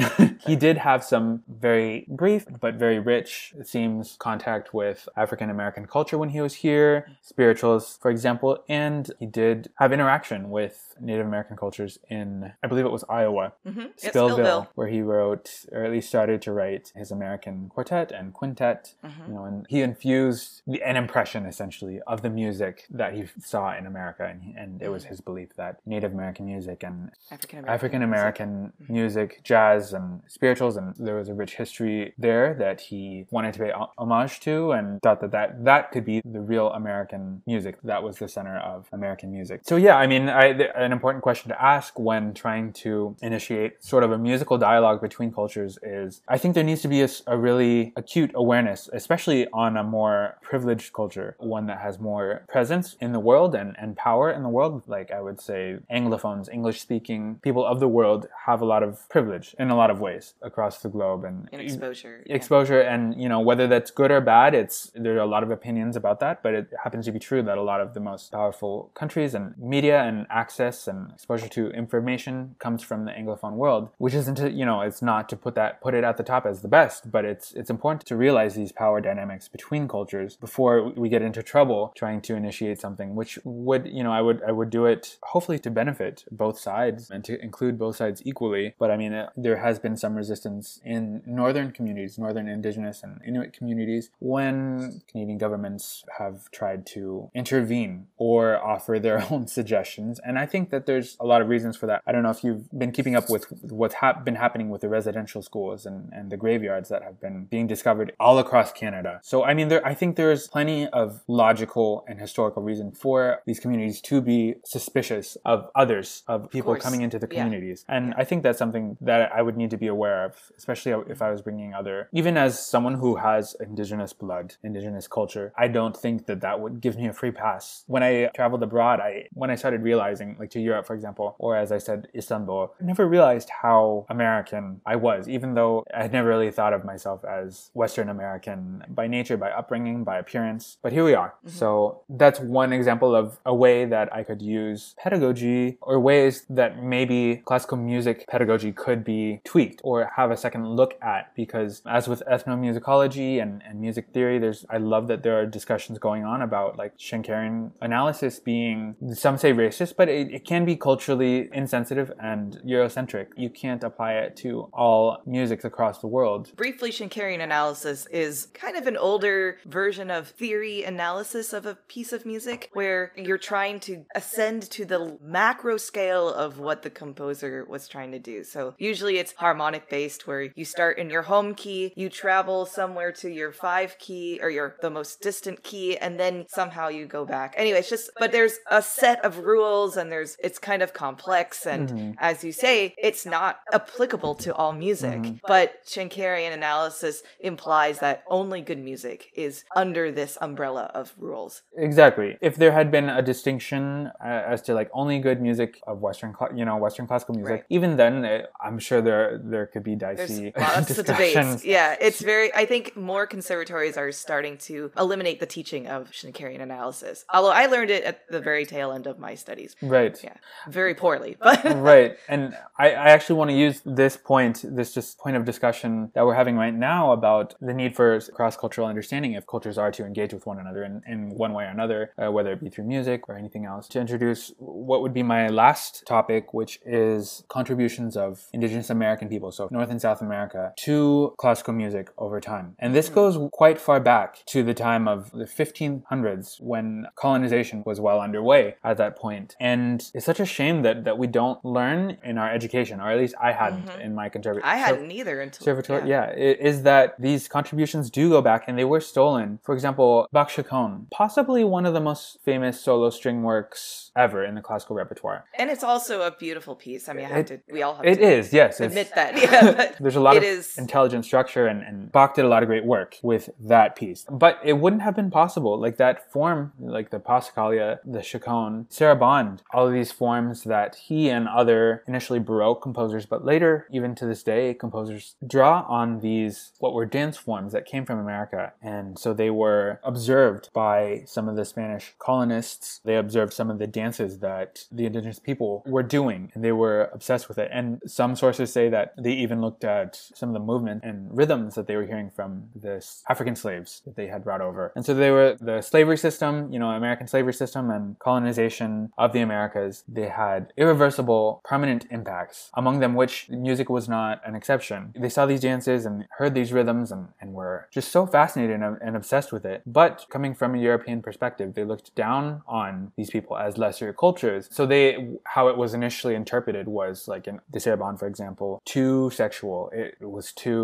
[laughs] he did have some very brief but very rich, it seems, contact with African American culture when he was here, spirituals, for example, and he did have interaction with Native American cultures in, I believe it was Iowa, mm-hmm. Spillville, Spillville, where he wrote, or at least started to write, his American quartet and quintet. Mm-hmm. You know, and he infused an impression essentially of the music that he saw in America, and, and it was mm-hmm. his belief that Native American music and African American music. music, jazz, and spirituals, and there was a rich history there that he wanted to pay homage to, and thought that that, that could be the real American music. That was the center of American music. So yeah, I mean, I, an important question to ask when trying to initiate sort of a musical dialogue between cultures is I think there needs to be a, a, really acute awareness, especially on a more privileged culture, one that has more presence in the world and, and power in the world. Like I would say, Anglophones, English speaking people of the world have a lot of privilege in a lot of ways across the globe and exposure. Exposure, yeah. and you know, whether that's good or bad, it's there are a lot of opinions about that, but it happens to be true that a lot of the most powerful countries and media and access and exposure to information comes from the anglophone world which isn't to, you know it's not to put that put it at the top as the best but it's it's important to realize these power dynamics between cultures before we get into trouble trying to initiate something which would you know i would i would do it hopefully to benefit both sides and to include both sides equally but i mean it, there has been some resistance in northern communities northern indigenous and inuit communities when canadian governments have tried to intervene or offer their [laughs] own suggestions and i think think that there's a lot of reasons for that. I don't know if you've been keeping up with what's ha- been happening with the residential schools and, and the graveyards that have been being discovered all across Canada. So, I mean, there, I think there's plenty of logical and historical reason for these communities to be suspicious of others, of people of coming into the communities. Yeah. And yeah. I think that's something that I would need to be aware of, especially if I was bringing other, even as someone who has indigenous blood, indigenous culture, I don't think that that would give me a free pass. When I traveled abroad, I, when I started realizing, like, to Europe, for example, or as I said, Istanbul, I never realized how American I was, even though I had never really thought of myself as Western American by nature, by upbringing, by appearance. But here we are. Mm-hmm. So that's one example of a way that I could use pedagogy or ways that maybe classical music pedagogy could be tweaked or have a second look at. Because as with ethnomusicology and, and music theory, there's I love that there are discussions going on about like Schenkerian analysis being some say racist, but it, it can be culturally insensitive and Eurocentric. You can't apply it to all musics across the world. Briefly, Schenkerian analysis is kind of an older version of theory analysis of a piece of music where you're trying to ascend to the macro scale of what the composer was trying to do. So usually it's harmonic based where you start in your home key, you travel somewhere to your five key or your the most distant key, and then somehow you go back. Anyway, it's just but there's a set of rules and there's it's kind of complex and mm-hmm. as you say it's not applicable to all music mm-hmm. but schenkerian analysis implies that only good music is under this umbrella of rules exactly if there had been a distinction uh, as to like only good music of western you know western classical music right. even then it, i'm sure there there could be dicey [laughs] debates yeah it's very i think more conservatories are starting to eliminate the teaching of schenkerian analysis although i learned it at the very tail end of my studies right yeah, very poorly. [laughs] But right, and I, I actually want to use this point, this just point of discussion that we're having right now about the need for cross-cultural understanding if cultures are to engage with one another in, in one way or another, uh, whether it be through music or anything else. To introduce what would be my last topic, which is contributions of Indigenous American people, so North and South America, to classical music over time. And this goes quite far back to the time of the 1500s when colonization was well underway at that point. And it's such a shame that, that we don't learn in our education, or at least I hadn't Mhm. in my conservative. I hadn't either until Conservatory, yeah. i- is that these contributions do go back and they were stolen. For example, Bach Chaconne, possibly one of the most famous solo string works ever in the classical repertoire. And it's also a beautiful piece. I mean, I have It- to. We all have It to is, yes. admit that. [laughs] Yeah, but There's a lot it of is- intelligent structure, and, and Bach did a lot of great work with that piece. But it wouldn't have been possible. Like that form, like the Passacaglia, the Chaconne, Sarabande, all of these forms that he and other initially Baroque composers, but later, even to this day, composers draw on these, what were dance forms that came from America. And so they were observed by some of the Spanish colonists. They observed some of the dances that the indigenous people were doing, and they were obsessed with it. And some sources say that they even looked at some of the and rhythms that they were hearing from this African slaves that they had brought over. And so they were the slavery system, you know, American slavery system and colonization of the Americas. They had irreversible, permanent impacts, among them which music was not an exception. They saw these dances and heard these rhythms and, and were just so fascinated and, and obsessed with it. But coming from a European perspective, they looked down on these people as lesser cultures. So they, how it was initially interpreted was like in the Sarabande, for example, too sexual. It was too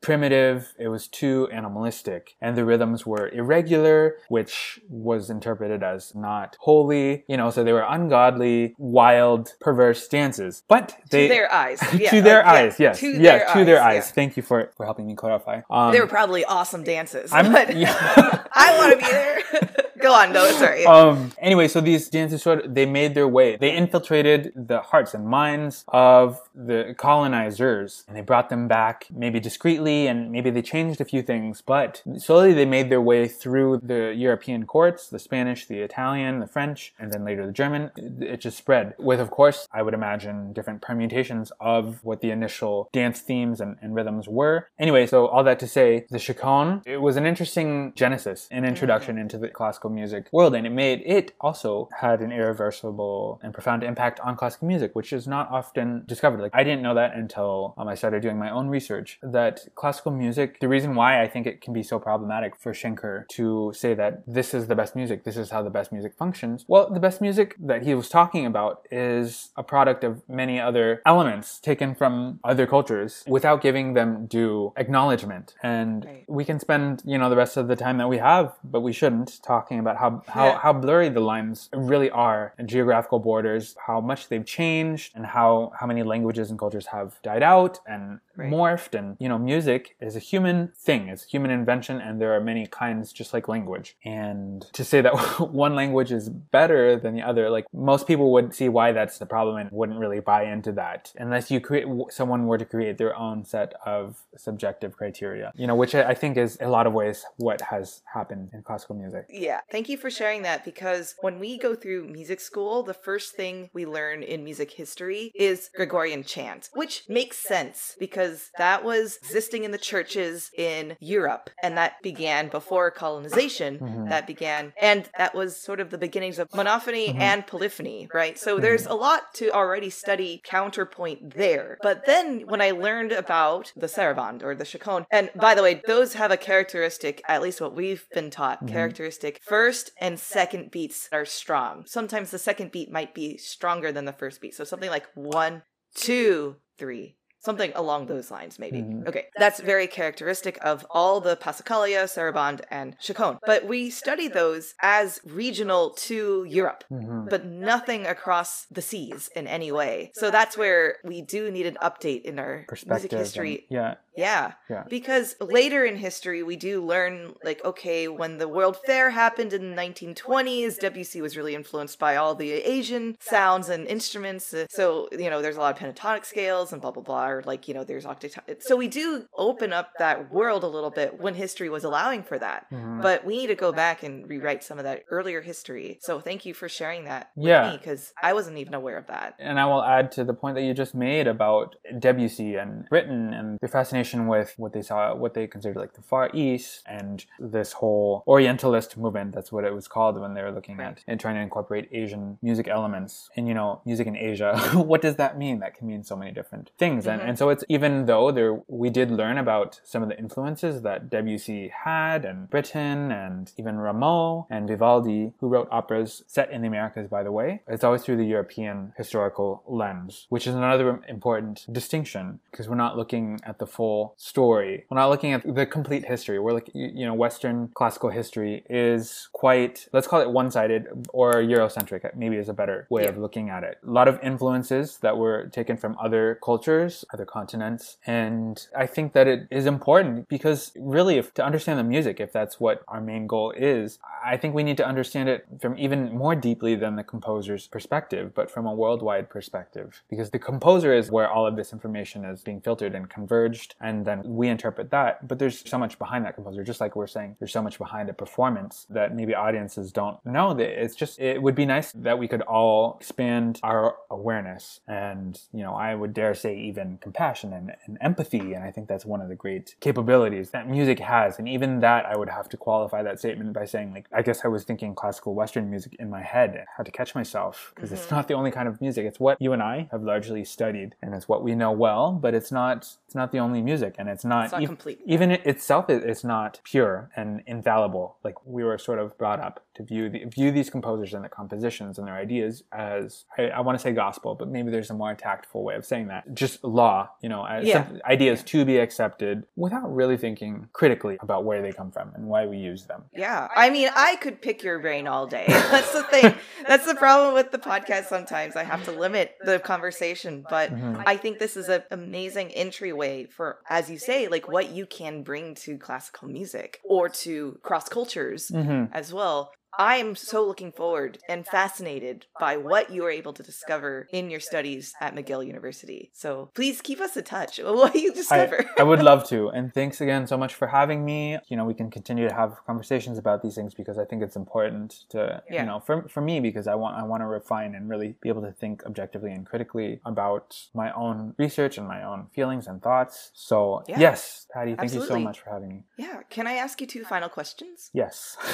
primitive. It was too animalistic. And the rhythms were irregular, which was interpreted as not holy, you know, so they were ungodly, wild, perverse dances. But they, to their eyes. [laughs] Yeah, to their like, yeah, eyes, yes. To yeah, their to their eyes. eyes. Thank you for, for helping me clarify. Um. They were probably awesome dances. I'm- [laughs] but [laughs] yeah. I want to be there. [laughs] Go on. No, sorry. um, anyway, so these dances sort they made their way. They infiltrated the hearts and minds of the colonizers and they brought them back maybe discreetly and maybe they changed a few things, but slowly they made their way through the European courts, the Spanish, the Italian, the French, and then later the German. It it just spread with, of course, I would imagine different permutations of what the initial dance themes and, and rhythms were. Anyway, so all that to say, the chaconne, it was an interesting genesis, an introduction into the classical music world, and it made it also had an irreversible and profound impact on classical music, which is not often discovered. Like I didn't know that until um, I started doing my own research. That classical music, the reason why I think it can be so problematic for Schenker to say that this is the best music, this is how the best music functions. Well, the best music that he was talking about is a product of many other elements taken from other cultures without giving them due acknowledgement. And Right. we can spend, you know, the rest of the time that we have, but we shouldn't, talking about how, how, Yeah. how blurry the lines really are and geographical borders, how much they've changed and how, how many languages and cultures have died out and Right. morphed. And, you know, music is a human thing. It's a human invention and there are many kinds just like language. And to say that [laughs] one language is better than the other, like most people would see why that's the problem and wouldn't really buy into that unless you create, someone were to create their own set of subjective criteria, you know, which I I think is a lot of ways what has happened in classical music. Yeah, thank you for sharing that because when we go through music school, the first thing we learn in music history is Gregorian chant, which makes sense because that was existing in the churches in Europe and that began before colonization. Mhm. That began, and that was sort of the beginnings of monophony Mhm. and polyphony, right? So there's a lot to already study counterpoint there. But then when I learned about the sarabande or the chaconne, and by the way, those have a characteristic, at least what we've been taught, Mhm. characteristic first and second beats are strong. Sometimes the second beat might be stronger than the first beat. So something like one, two, three. Something along those lines, maybe. Mhm. Okay, that's very characteristic of all the Passacaglia, Sarabande, and Chaconne. But we study those as regional to Europe Mhm. but nothing across the seas in any way. So that's where we do need an update in our music history. and- yeah. Yeah. Yeah. Because later in history, we do learn, like, okay, when the World Fair happened in the 1920s, Debussy was really influenced by all the Asian sounds and instruments. Uh, So, you know, there's a lot of pentatonic scales and blah, blah, blah. Or, like, you know, there's octatonic. So we do open up that world a little bit when history was allowing for that. Mhm. But we need to go back and rewrite some of that earlier history. So thank you for sharing that with Yeah. me because I wasn't even aware of that. And I will add to the point that you just made about Debussy and Britten and their fascination with what they saw, what they considered like the Far East and this whole Orientalist movement. That's what it was called when they were looking Right. at and trying to incorporate Asian music elements. And you know, music in Asia, [laughs] what does that mean? That can mean so many different things. And And, and so it's even though there we did learn about some of the influences that Debussy had and Britten and even Rameau and Vivaldi, who wrote operas set in the Americas, by the way, it's always through the European historical lens, which is another important distinction because we're not looking at the full story. We're not looking at the complete history. We're like, you know, Western classical history is quite, let's call it one-sided or Eurocentric, maybe is a better way Yeah. of looking at it. A lot of influences that were taken from other cultures, other continents. And I think that it is important because really, if to understand the music, if that's what our main goal is, I think we need to understand it from even more deeply than the composer's perspective, but from a worldwide perspective. Because the composer is where all of this information is being filtered and converged, and then we interpret that. But there's so much behind that composer, just like we're saying, there's so much behind a performance that maybe audiences don't know. That it's just, it would be nice that we could all expand our awareness and, you know, I would dare say even compassion and, and empathy. And I think that's one of the great capabilities that music has. And even that, I would have to qualify that statement by saying, like, I guess I was thinking classical Western music in my head. I had to catch myself because it's mm-hmm. not the only kind of music. It's what you and I have largely studied and it's what we know well, but it's not, it's not the only music and it's not, It's not ev- complete. even it itself is is not pure and infallible. Like we were sort of brought up to view the, view these composers and their compositions and their ideas as I, I want to say gospel, but maybe there's a more tactful way of saying that. Just law, you know, as Yeah. ideas to be accepted without really thinking critically about where they come from and why we use them. Yeah. I mean, I could pick your brain all day. [laughs] That's the thing. That's the problem with the podcast sometimes. I have to limit the conversation, but Mhm. I think this is an amazing entryway for, as you say, like what you can bring to classical music or to cross cultures hmm as well. I am so looking forward and fascinated by what you are able to discover in your studies at McGill University. So please keep us in touch. What you I, discover? I would love to. [laughs] And thanks again so much for having me. You know, we can continue to have conversations about these things because I think it's important to, Yeah. you know, for, for me, because I want, I want to refine and really be able to think objectively and critically about my own research and my own feelings and thoughts. So, Yeah. yes, Patty, thank you so much for having me. yeah. Can I ask you two final questions? Yes. [laughs]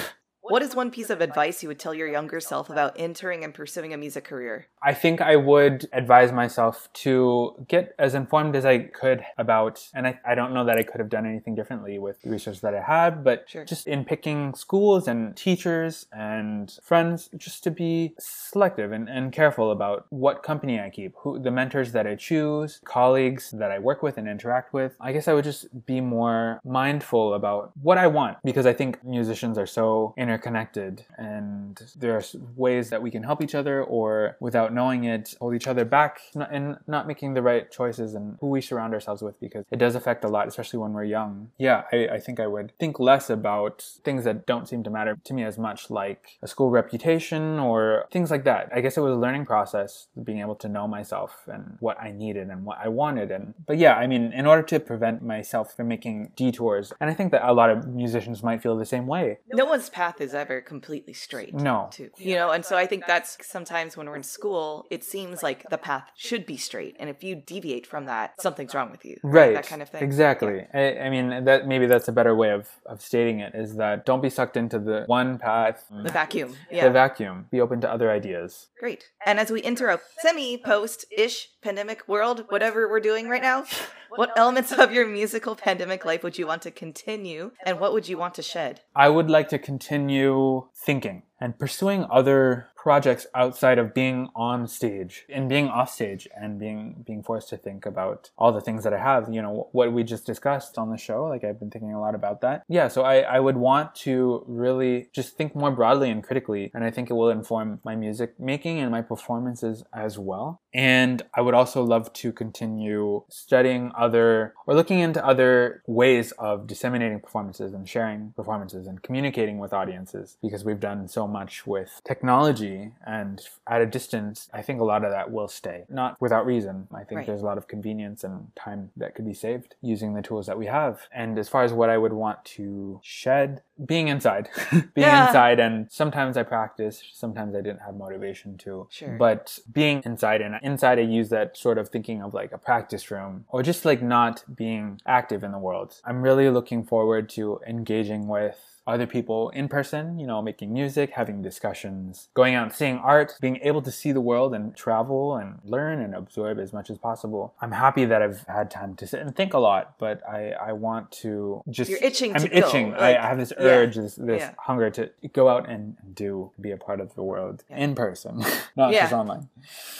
What is one piece of advice you would tell your younger self about entering and pursuing a music career? I think I would advise myself to get as informed as I could about, and I, I don't know that I could have done anything differently with the research that I had, but Sure. just in picking schools and teachers and friends, just to be selective and, and careful about what company I keep, who the mentors that I choose, colleagues that I work with and interact with. I guess I would just be more mindful about what I want because I think musicians are so interconnected and there are ways that we can help each other or without knowing it hold each other back and not making the right choices and who we surround ourselves with because it does affect a lot especially when we're young. Yeah I, I think i would think less about things that don't seem to matter to me as much like a school reputation or things like that. I guess it was a learning process being able to know myself and what i needed and what i wanted and but yeah i mean in order to prevent myself from making detours and i think that a lot of musicians might feel the same way. No one's path is ever completely straight. no Too. You know, and so I think that's sometimes when we're in school, it seems like the path should be straight. And if you deviate from that, something's wrong with you. right That kind of thing. exactly I, I mean that maybe that's a better way of, of stating it is that don't be sucked into the one path The vacuum. Yeah. the vacuum be open to other ideas Great. And as we enter a semi post ish pandemic world, whatever we're doing right now, what elements of your musical pandemic life would you want to continue and what would you want to shed? I would like to continue thinking and pursuing other projects outside of being on stage and being off stage and being being forced to think about all the things that I have, you know, what we just discussed on the show. Like I've been thinking a lot about that. Yeah, so I, I would want to really just think more broadly and critically, and I think it will inform my music making and my performances as well. And I would also love to continue studying other or looking into other ways of disseminating performances and sharing performances and communicating with audiences because we've done so much with technology and at a distance. I think a lot of that will stay, not without reason. I think Right. there's a lot of convenience and time that could be saved using the tools that we have. And as far as what I would want to shed, being inside, [laughs] being Yeah. inside, and sometimes I practice, sometimes I didn't have motivation to. Sure. But being inside, and inside, I use that sort of thinking of like a practice room or just like not being active in the world. I'm really looking forward to engaging with other people in person, you know, making music, having discussions, going out and seeing art, being able to see the world and travel and learn and absorb as much as possible. I'm happy that I've had time to sit and think a lot, but I, I want to just. You're itching I'm itching. like- I, I have this yeah, urge, this, this yeah. hunger to go out and do, be a part of the world Yeah. in person, [laughs] not Yeah. just online.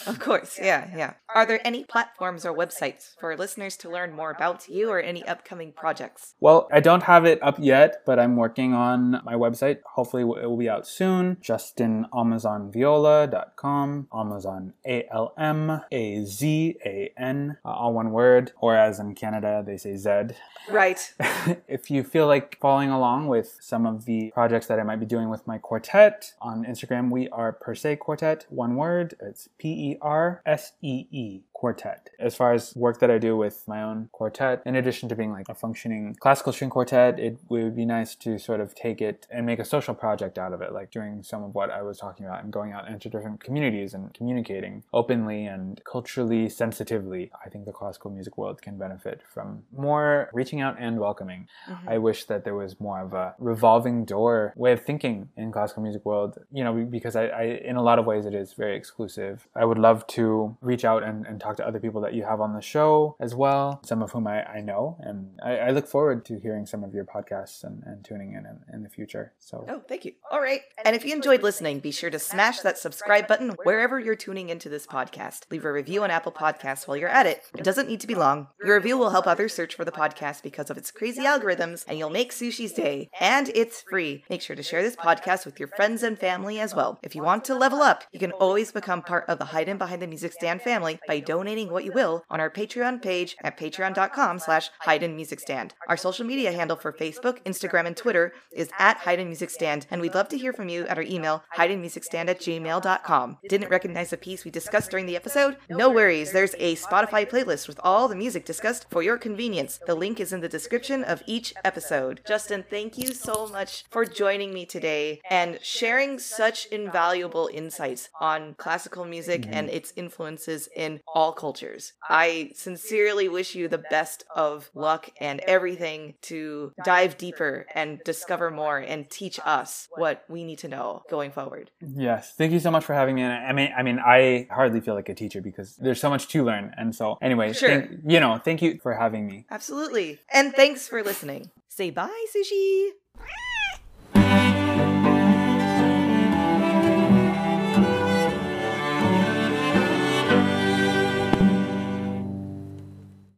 Of course, yeah, yeah. Are there any platforms or websites for listeners to learn more about you or any upcoming projects? Well, I don't have it up yet, but I'm working on my website. Hopefully, it will be out soon. JustinAlmazanViola.com, Almazan A L M A Z A N, uh, all one word, or as in Canada, they say Z. Right. [laughs] if you feel like following along with some of the projects that I might be doing with my quartet on Instagram, we are Per Se Quartet, one word. It's P E R S E E Quartet. As far as work that I do with my own quartet, in addition to being like a functioning classical string quartet, it would be nice to sort of take it and make a social project out of it, like doing some of what I was talking about and going out into different communities and communicating openly and culturally sensitively. I think the classical music world can benefit from more reaching out and welcoming. Mhm. I wish that there was more of a revolving door way of thinking in classical music world, you know, because I, I in a lot of ways it is very exclusive. I would love to reach out and, and talk to other people that you have on the show as well, some of whom I, I know. And I, I look forward to hearing some of your podcasts and, and tuning in, in in the future. So Oh, thank you. All right. And if you enjoyed listening, be sure to smash that subscribe button wherever you're tuning into this podcast. Leave a review on Apple Podcasts while you're at it. It doesn't need to be long. Your review will help others search for the podcast because of its crazy algorithms, and you'll make Sushi's day. And it's free. Make sure to share this podcast with your friends and family as well. If you want to level up, you can always become part of the Hidden Behind the Music Stand family by donating what you will on our Patreon page at patreon.com slash Music Stand. Our social media handle for Facebook, Instagram, and Twitter is at Hidden Music Stand, and we'd love to hear from you at our email, hiddenmusicstand at gmail.com. Didn't recognize the piece we discussed during the episode? No worries, there's a Spotify playlist with all the music discussed for your convenience. The link is in the description of each episode. Justin, thank you so much for joining me today and sharing such invaluable insights on classical music mm-hmm. and its influences in all cultures. I sincerely wish you the best of luck and everything to dive deeper and discover more and teach us what we need to know going forward. Yes, thank you so much for having me. And I mean, I mean, I hardly feel like a teacher because there's so much to learn. And so, anyway, Sure. thank- you know, thank you for having me. Absolutely. And thanks for listening. Say bye, sushi.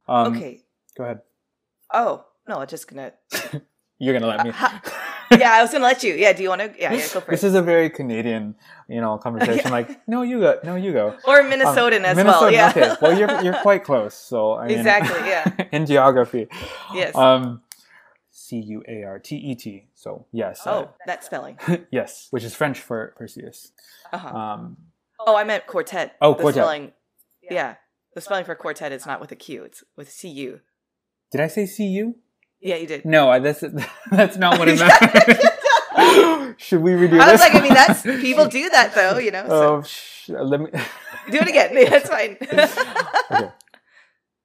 Um, Okay. go ahead. Oh, no, I'm just gonna. [laughs] You're gonna let me. [laughs] Yeah, I was gonna let you. Yeah, do you want to? Yeah, yeah, go for this it. is a very Canadian, you know, conversation. [laughs] Like, no, you go, no, you go. Or Um, Minnesotan as well. Minnesota, Yeah. Okay. Well, you're you're quite close. So I mean, Exactly, yeah. in geography. Yes. Um, C U A R T E T. So yes. uh, oh, that spelling. yes, which is French for Perseus. Uh-huh. Um, Oh, I meant quartet. Oh, the quartet. Spelling, yeah. The spelling for quartet is not with a Q, it's with C U. did I say C U? Yeah, you did. No, I, that's [laughs] that's not what it [laughs] meant. [laughs] Should we redo this? I was like, I mean, that's people do that though, you know. So Oh, sh- let me. do it again. That's fine. okay.